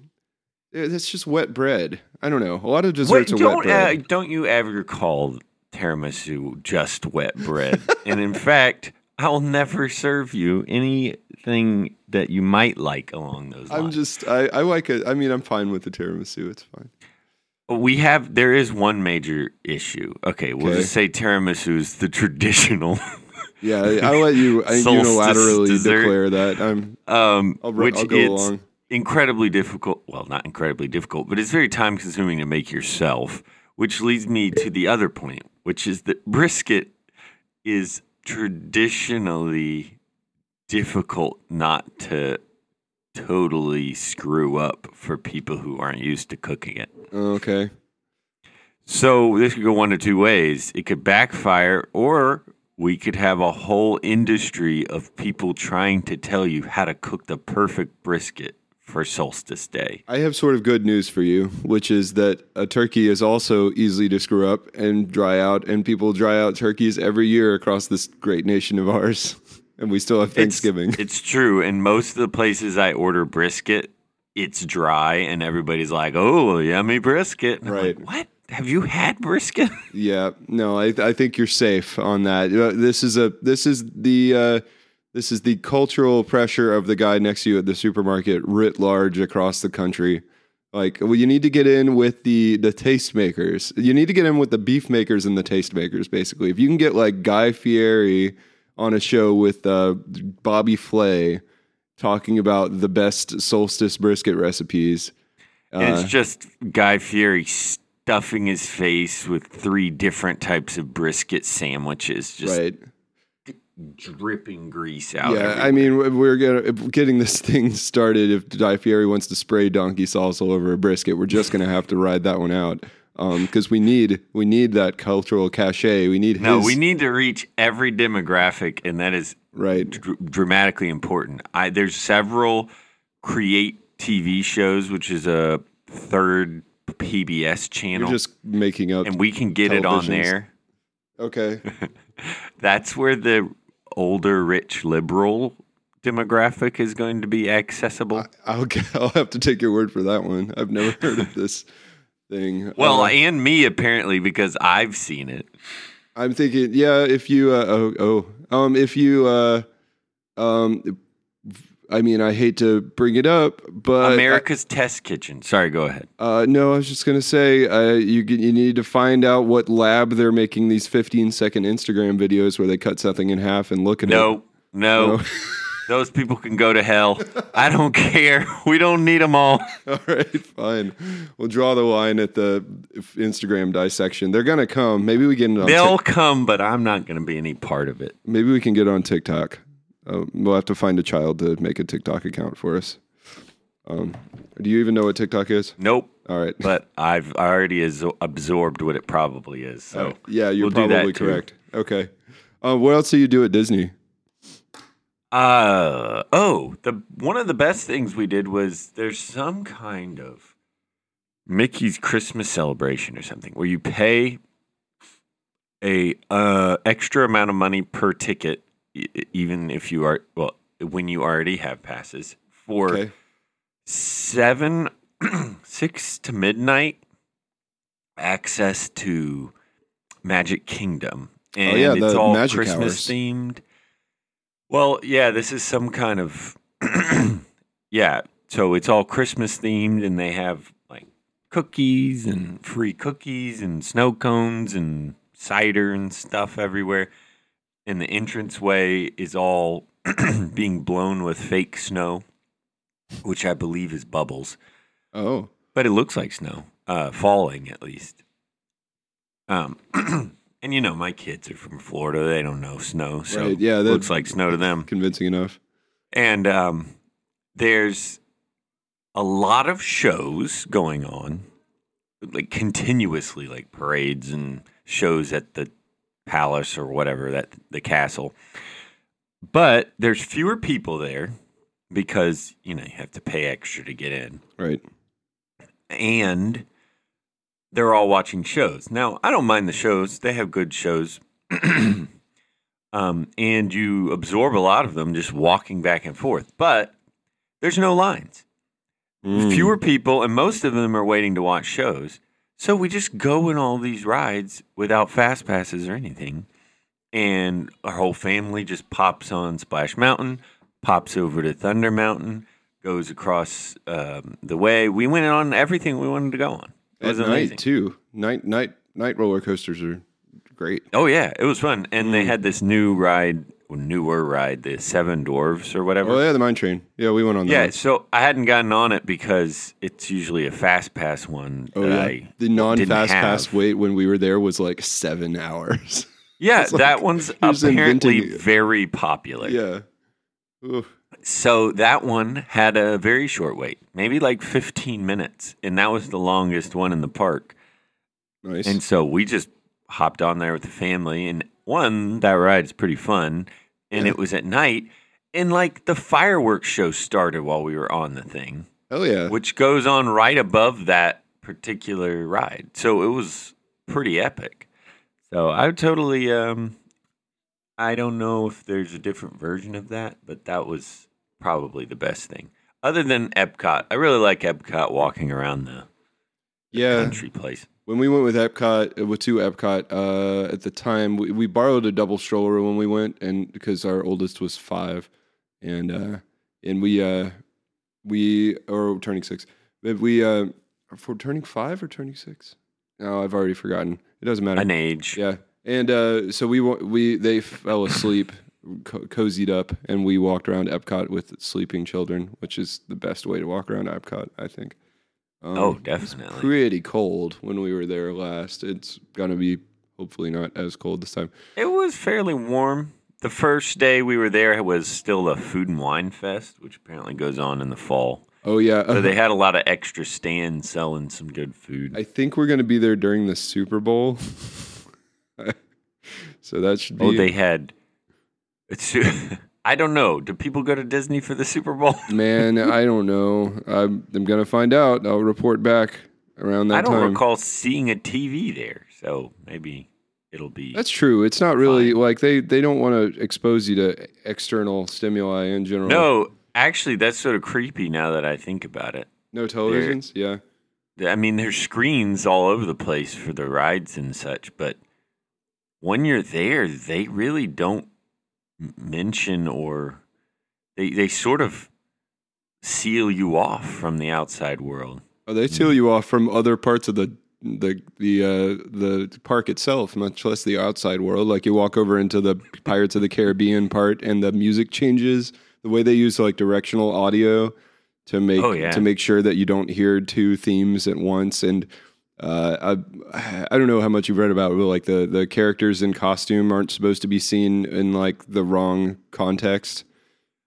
that's just wet bread. I don't know. A lot of Wait, desserts are wet don't bread. uh, don't you ever call tiramisu just wet bread? and in fact, I'll never serve you anything that you might like along those lines. I'm just I, I like it. I mean, I'm fine with the tiramisu. It's fine. we have there is one major issue. Okay, we'll Okay. just say tiramisu is the traditional, Yeah, I, I'll let you I unilaterally dessert. declare that. I'm um, I'll, which I'll go it's along. incredibly difficult. Well, not incredibly difficult, but it's very time consuming to make yourself. Which leads me to the other point, which is that brisket is traditionally difficult not to totally screw up for people who aren't used to cooking it. Okay. So this could go one of two ways. It could backfire, or we could have a whole industry of people trying to tell you how to cook the perfect brisket for solstice day. I have sort of good news for you, which is that a turkey is also easy to screw up and dry out, and people dry out turkeys every year across this great nation of ours, and we still have Thanksgiving. It's, true. And most of the places I order brisket, it's dry, and everybody's like, "Oh, yummy brisket!" I'm like, Right. what? Have you had brisket? Yeah, no, I I think you're safe on that. Uh, This is a this is the uh, this is the cultural pressure of the guy next to you at the supermarket writ large across the country. Like, well, you need to get in with the the tastemakers. You need to get in with the beef makers and the tastemakers. Basically, if you can get like Guy Fieri on a show with uh, Bobby Flay talking about the best solstice brisket recipes. And Uh, it's just Guy Fieri stuffing his face with three different types of brisket sandwiches, just right. Dripping grease out. Yeah, everywhere. I mean, we're gonna, getting this thing started. If Guy Fieri wants to spray donkey sauce all over a brisket, we're just going to have to ride that one out um, because we need we need that cultural cachet. We need no, his, we need to reach every demographic, and that is right. dr- dramatically important. I there's several create TV shows, which is a third PBS channel, You're just making up. and we can get it on there. okay, That's where the older, rich, liberal demographic is going to be accessible. I'll I'll have to take your word for that one. I've never heard of this thing. well, Uh, and me apparently because I've seen it. I'm thinking, yeah, if you, uh, oh, oh, um, if you, uh, um, I mean, I hate to bring it up, but America's Test Kitchen. Sorry, go ahead. Uh, no, I was just gonna say uh, you you need to find out what lab they're making these 15 second Instagram videos where they cut something in half and look at No, no, No. those people can go to hell. I don't care. We don't need them all. All right, fine. We'll draw the line at the Instagram dissection. They're gonna come. Maybe we get it. They'll Tik- come, but I'm not going to be any part of it. maybe we can get on TikTok. Uh, we'll have to find a child to make a TikTok account for us. Um, do you even know what TikTok is? Nope. All right. But I've already absorbed what it probably is. So Oh, yeah, you're we'll probably too. correct. Okay. Uh, what else do you do at Disney? Uh oh, the one of the best things we did was there's some kind of Mickey's Christmas celebration or something where you pay a uh extra amount of money per ticket even if you are well when you already have passes for Okay. 7 6 to midnight access to Magic Kingdom and Oh, yeah, it's all magic Christmas hours. themed. Well, yeah, this is some kind of yeah. So it's all Christmas themed, and they have like cookies and free cookies and snow cones and cider and stuff everywhere. And the entranceway is all being blown with fake snow, which I believe is bubbles, Oh. but it looks like snow, uh, falling at least. Um, and you know, my kids are from Florida; they don't know snow, so Right, yeah, that- looks like snow to them. Convincing enough. And um, there's a lot of shows going on, like continuously, like parades and shows at the palace or whatever that the castle. But there's fewer people there because you know you have to pay extra to get in, Right. and they're all watching shows. Now I don't mind the shows; they have good shows. um, and you absorb a lot of them just walking back and forth. But there's no lines. Mm. Fewer people, and most of them are waiting to watch shows. So we just go in all these rides without fast passes or anything. And our whole family just pops on Splash Mountain, pops over to Thunder Mountain, goes across um, the way. We went on everything we wanted to go on. It At was night amazing. too. Night night night roller coasters are great. Oh yeah, it was fun. And Mm. they had this new ride, newer ride, the Seven Dwarves or whatever. Oh yeah, the mine train. Yeah, we went on that. Yeah, one. so I hadn't gotten on it because it's usually a fast pass one. Oh yeah. I the non-fast pass wait when we were there was like seven hours. Yeah, like that one's apparently very popular. yeah. Oof. So that one had a very short wait, maybe like 15 minutes, and that was the longest one in the park. Nice. And so we just hopped on there with the family, and one that ride's pretty fun, and Yeah. it was at night, and like the fireworks show started while we were on the thing. Hell yeah. which goes on right above that particular ride. So it was pretty epic. So I totally um I don't know if there's a different version of that, but that was probably the best thing. Other than Epcot, I really like Epcot walking around the yeah. country place. When we went with Epcot, uh, with two Epcot, uh, at the time we, we borrowed a double stroller when we went, and because our oldest was five, and uh, and we uh, we or turning six, but we uh, for turning five or turning six. No, I've already forgotten. It doesn't matter. An age. Yeah, and uh, so we we they fell asleep, co- cozied up, and we walked around Epcot with sleeping children, which is the best way to walk around Epcot, I think. Um, Oh, definitely. pretty cold when we were there last. It's gonna be hopefully not as cold this time. It was fairly warm. The first day we were there it was still the Food and Wine Fest, which apparently goes on in the fall. Oh yeah, So they had a lot of extra stands selling some good food. I think we're gonna be there during the Super Bowl. so that should be. Oh, they had. It's, I don't know. Do people go to Disney for the Super Bowl? Man, I don't know. I'm, I'm gonna find out. I'll report back around that time. I don't time. recall seeing a TV there, so maybe it'll be. That's true. It's not really Fine. like they they don't want to expose you to external stimuli in general. no, actually, that's sort of creepy now that I think about it. no televisions. Yeah, I mean, there's screens all over the place for the rides and such, but when you're there, they really don't mention or they they sort of seal you off from the outside world. oh, they seal you off from other parts of the the the uh, the park itself, much less the outside world. Like you walk over into the Pirates of the Caribbean part, and the music changes. The way they use like directional audio to make Oh, yeah. to make sure that you don't hear two themes at once and. Uh, I I don't know how much you've read about but like the the characters in costume aren't supposed to be seen in like the wrong context.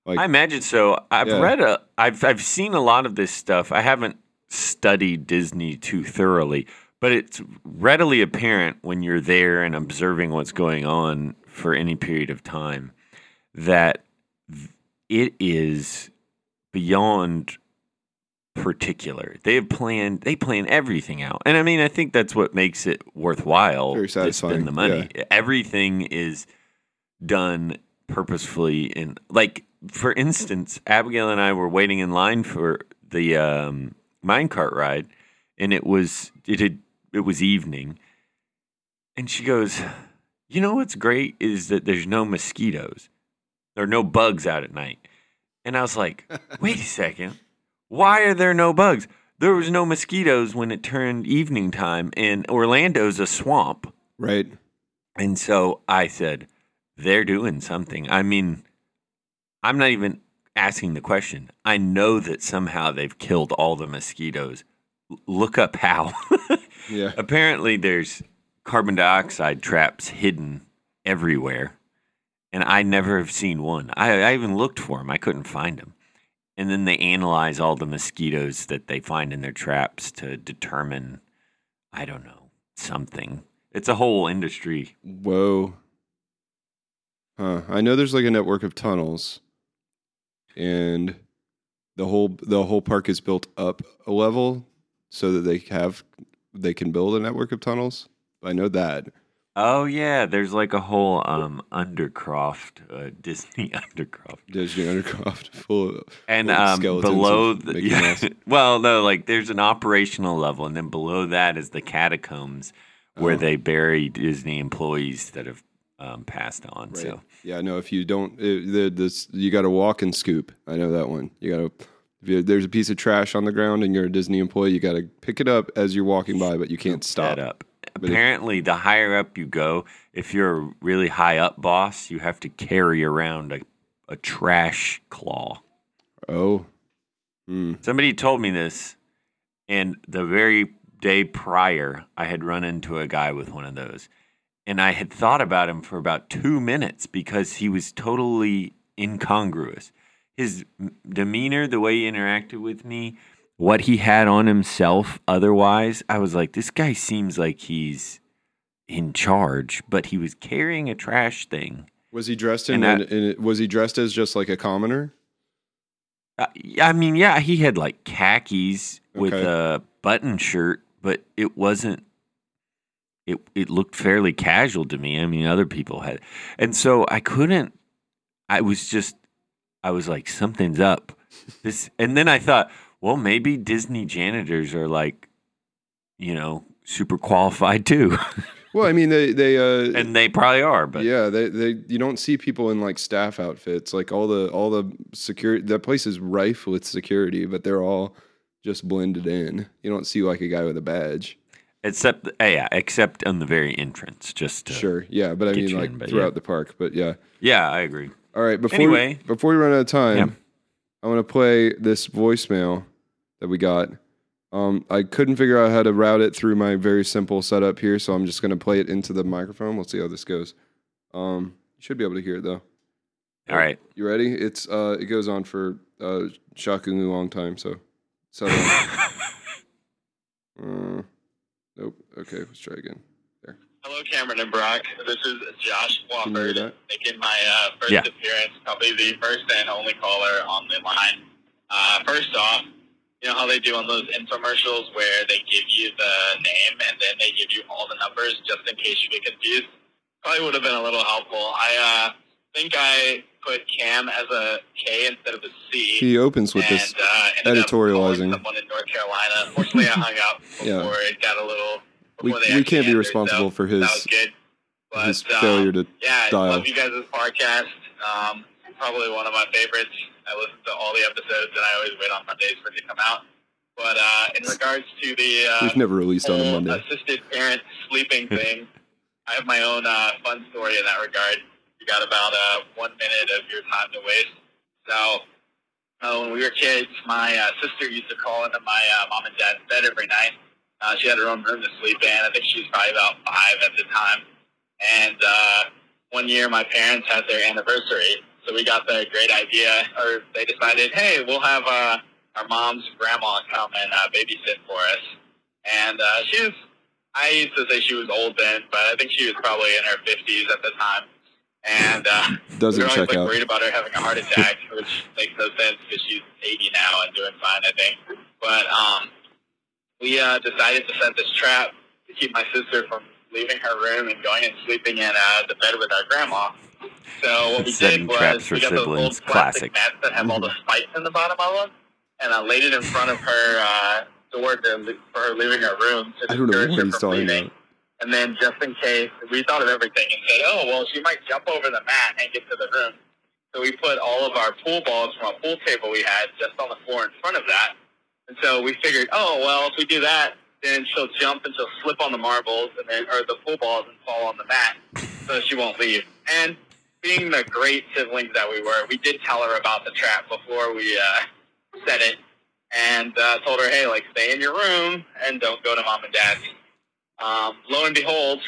Like- I imagine so. I've Yeah. read a, I've I've seen a lot of this stuff. I haven't studied Disney too thoroughly, but it's readily apparent when you're there and observing what's going on for any period of time that it is beyond particular. They have planned they plan everything out. And I mean I think that's what makes it worthwhile Very to spend the money. Everything is done purposefully and like for instance, Abigail and I were waiting in line for the um, minecart ride and it was it had it was evening and she goes, "You know what's great is that there's no mosquitoes. There are no bugs out at night." And I was like, "Wait a second. Why are there no bugs? There was no mosquitoes when it turned evening time and Orlando's a swamp." Right. And so I said, they're doing something. I mean, I'm not even asking the question. I know that somehow they've killed all the mosquitoes. L- Look up how. Yeah. Apparently, there's carbon dioxide traps hidden everywhere. And I never have seen one. I, I even looked for them, I couldn't find them. And then they analyze all the mosquitoes that they find in their traps to determine, I don't know, something. It's a whole industry. Whoa. Huh. I know there's like a network of tunnels, and the whole the whole park is built up a level so that they have they can build a network of tunnels. I know that. Oh yeah, there's like a whole um Undercroft, uh, Disney Undercroft, Disney Undercroft full of and Like um, below the yeah, well, no, like there's an operational level, and then below that is the catacombs where Oh. they bury Disney employees that have um, passed on. Right. So Yeah, no. If you don't, it, the, this you got to walk and scoop. I know that one. You got to. If there's a piece of trash on the ground and you're a Disney employee, you got to pick it up as you're walking by, but you can't stop. that up. Apparently, the higher up you go, if you're a really high up boss, you have to carry around a, a trash claw. Oh, hmm. Somebody told me this, and the very day prior, I had run into a guy with one of those. And I had thought about him for about two minutes because he was totally incongruous. His demeanor, the way he interacted with me, what he had on himself otherwise, I was like, this guy seems like he's in charge, but he was carrying a trash thing. Was he dressed in? And an- in was he dressed as just like a commoner? Uh, I mean, yeah, he had like khakis with a button shirt, but it wasn't. It it looked fairly casual to me. I mean, other people had, and so I couldn't. I was just, I was like, something's up. This, and then I thought, well, maybe Disney janitors are like, you know, super qualified too, Well, I mean, they they uh, and they probably are. But yeah, they they you don't see people in like staff outfits. Like all the all the security, that place is rife with security, but they're all just blended in. You don't see like a guy with a badge. Except, uh, yeah, except on the very entrance, just to, Sure, yeah, but I mean like in, throughout yeah. the park. But yeah, Yeah, I agree. all right. Before Anyway. we, before we run out of time, Yeah. I want to play this voicemail that we got. Um, I couldn't figure out how to route it through my very simple setup here, so I'm just going to play it into the microphone. We'll see how this goes. Um, you should be able to hear it though. All right. You ready? It's uh, it goes on for uh, shockingly long time. So, settle. uh, nope. Okay, let's try again. Hello, Cameron and Brock. This is Josh Can Wofford making my uh, first Yeah. appearance, probably the first and only caller on the line. Uh, first off, you know how they do on those infomercials where they give you the name and then they give you all the numbers just in case you get confused? Probably would have been a little helpful. I uh, think I put Cam as a K instead of a C. He opens with and, this. uh, ended editorializing. calling Someone in North Carolina. Unfortunately, I hung up before Yeah. it got a little. We, we can't be responsible so for his good. But, his um, failure to. yeah, dial. I love you guys' podcast. Um, probably one of my favorites. I listen to all the episodes, and I always wait on Mondays for it to come out. But uh, in regards to the uh, We've never released on a Monday. assisted parent sleeping thing, I have my own uh, fun story in that regard. You got about uh, one minute of your time to waste. So, uh, when we were kids, my uh, sister used to crawl into my uh, mom and dad's bed every night. Uh, she had her own room to sleep in. I think she was probably about five at the time. And uh, one year, my parents had their anniversary, so we got the great idea, or they decided, hey, we'll have uh, our mom's grandma come and uh, babysit for us. And uh, she was, I used to say she was old then, but I think she was probably in her 50s at the time. And uh, we Doesn't were always check like out. worried about her having a heart attack, which makes no sense because she's 80 now and doing fine, I think. But um, we uh, decided to set this trap to keep my sister from leaving her room and going and sleeping in uh, the bed with our grandma. So what we Setting did traps was for we got those siblings, old plastic classic. mats that have all the spikes in the bottom of them, and I laid it in front of her uh, door to, for her leaving her room to I don't know discourage what her he's from talking leaving. about. And then just in case, we thought of everything and said, oh, well, she might jump over the mat and get to the room. So we put all of our pool balls from a pool table we had just on the floor in front of that. And so we figured, oh, well, if we do that, then she'll jump and she'll slip on the marbles and then, or the pool balls and fall on the mat so she won't leave. And being the great siblings that we were, we did tell her about the trap before we uh, set it and uh, told her, hey, like, stay in your room and don't go to mom and dad's. Um, lo and behold,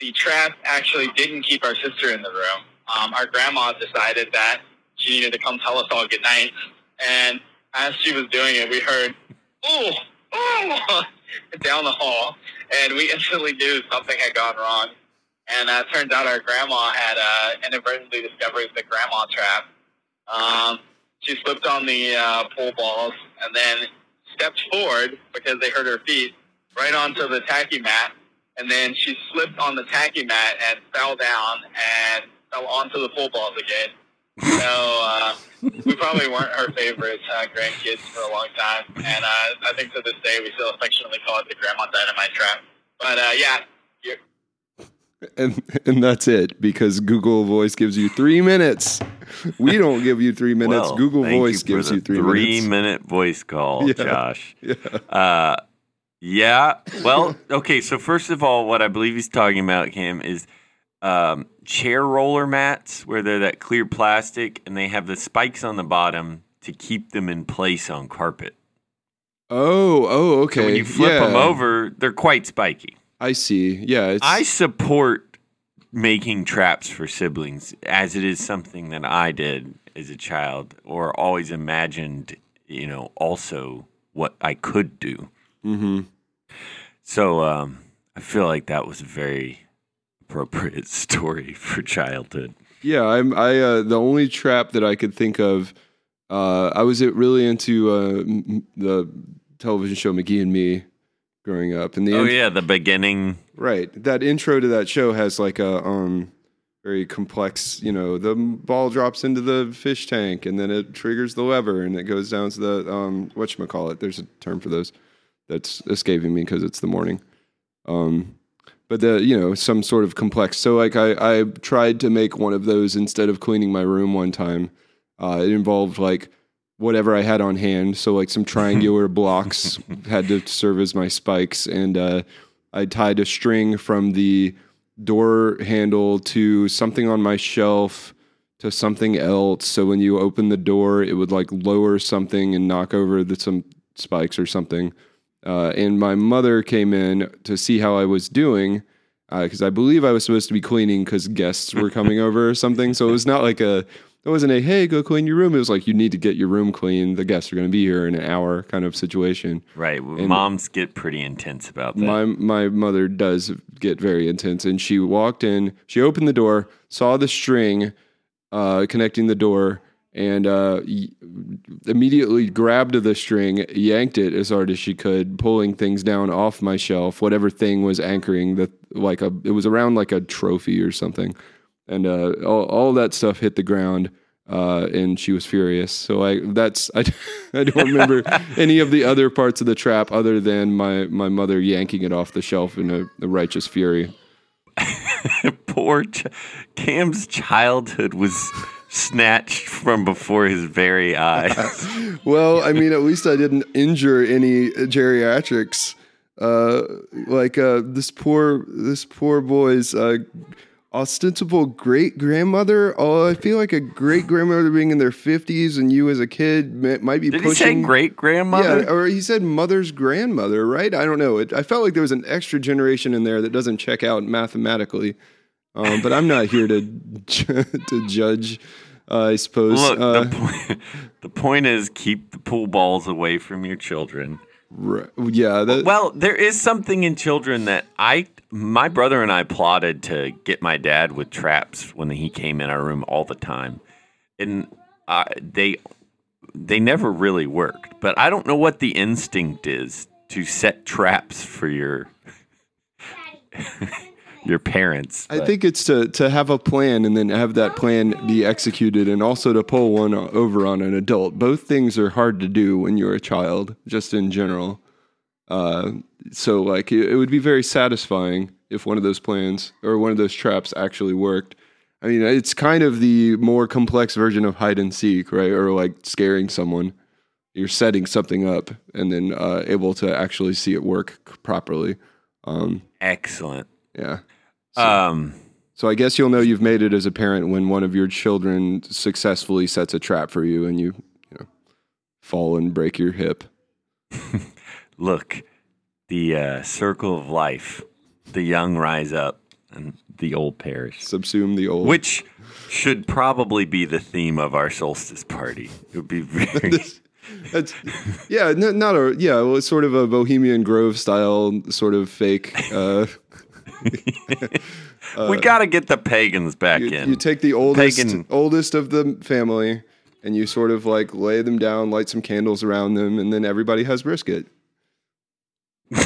the trap actually didn't keep our sister in the room. Um, our grandma decided that she needed to come tell us all good night. And as she was doing it, we heard, ooh, ooh, down the hall. And we instantly knew something had gone wrong. And uh, turns out our grandma had uh, inadvertently discovered the grandma trap. Um, she slipped on the uh, pool balls and then stepped forward because they hurt her feet right onto the tacky mat, and then she slipped on the tacky mat and fell down and fell onto the pool balls again. So uh, we probably weren't her favorite uh, grandkids for a long time, and uh, I think to this day we still affectionately call it the grandma dynamite trap. But uh, yeah, And and that's it because Google Voice gives you three minutes. We don't give you three minutes. Well, Google Voice for gives you three, three minutes. minute voice call, Yeah. Josh. Yeah. Uh, yeah. Well, okay. So first of all, what I believe he's talking about, Cam, is um, chair roller mats where they're that clear plastic and they have the spikes on the bottom to keep them in place on carpet. Oh, oh, okay. So when you flip yeah, them over, they're quite spiky. I see. Yeah, it's I support making traps for siblings as it is something that I did as a child or always imagined, you know, also what I could do. Mm-hmm. So um, I feel like that was very appropriate story for childhood. Yeah, I'm. I uh, the only trap that I could think of. Uh, I was really into uh, m- the television show McGee and Me growing up, and the Oh int- yeah, the beginning. right that intro to that show has like a um very complex. You know, the ball drops into the fish tank, and then it triggers the lever, and it goes down to the um what call it. There's a term for those that's escaping me because it's the morning. Um, but the you know some sort of complex. So like I I tried to make one of those instead of cleaning my room one time. Uh, it involved like whatever I had on hand. So like some triangular blocks had to serve as my spikes, and uh, I tied a string from the door handle to something on my shelf to something else. So when you open the door, it would like lower something and knock over the, some spikes or something. Uh, and my mother came in to see how I was doing because I believe I was supposed to be cleaning because guests were coming over or something. So it was not like a it wasn't a hey go clean your room. It was like you need to get your room clean. The guests are going to be here in an hour kind of situation. Right. Moms get pretty intense about that. My my mother does get very intense, and she walked in. She opened the door, saw the string uh, connecting the door, and uh, y- immediately grabbed the string, yanked it as hard as she could, pulling things down off my shelf. Whatever thing was anchoring the like a it was around like a trophy or something, and uh, all all that stuff hit the ground. Uh, and she was furious. So I that's I, I don't remember any of the other parts of the trap other than my my mother yanking it off the shelf in a, a righteous fury. Poor Ch- Cam's childhood was snatched from before his very eyes. well, I mean, at least I didn't injure any geriatrics. Uh, like uh, this poor this poor boy's uh, ostensible great grandmother. Oh, I feel like a great grandmother being in their fifties, and you as a kid might be Did pushing. he say great grandmother? Yeah, or he said mother's grandmother, right? I don't know. It, I felt like there was an extra generation in there that doesn't check out mathematically. Um, but I'm not here to to judge. Uh, I suppose. Look, uh, the, point, the point is keep the pool balls away from your children. Right. Yeah. That, Well, there is something in children that I, my brother and I plotted to get my dad with traps when he came in our room all the time, and uh, they, they never really worked. But I don't know what the instinct is to set traps for your, your parents. I but- think it's to to have a plan and then have that plan be executed, and also to pull one over on an adult. Both things are hard to do when you're a child, just in general. Uh, so, like, it, it would be very satisfying if one of those plans or one of those traps actually worked. I mean, it's kind of the more complex version of hide and seek, right? Or like scaring someone. You're setting something up and then uh, able to actually see it work properly. Um, excellent. yeah. Um, So I guess you'll know you've made it as a parent when one of your children successfully sets a trap for you and you, you know, fall and break your hip. look, the uh, circle of life, the young rise up, and the old perish. Subsume the old. Which should probably be the theme of our solstice party. It would be very. That's, yeah, no, not a yeah. Well, it's sort of a Bohemian Grove style sort of fake. uh, we got to get the pagans back you, in. You take the oldest Pagan. oldest of the family and you sort of like lay them down, light some candles around them, and then everybody has brisket.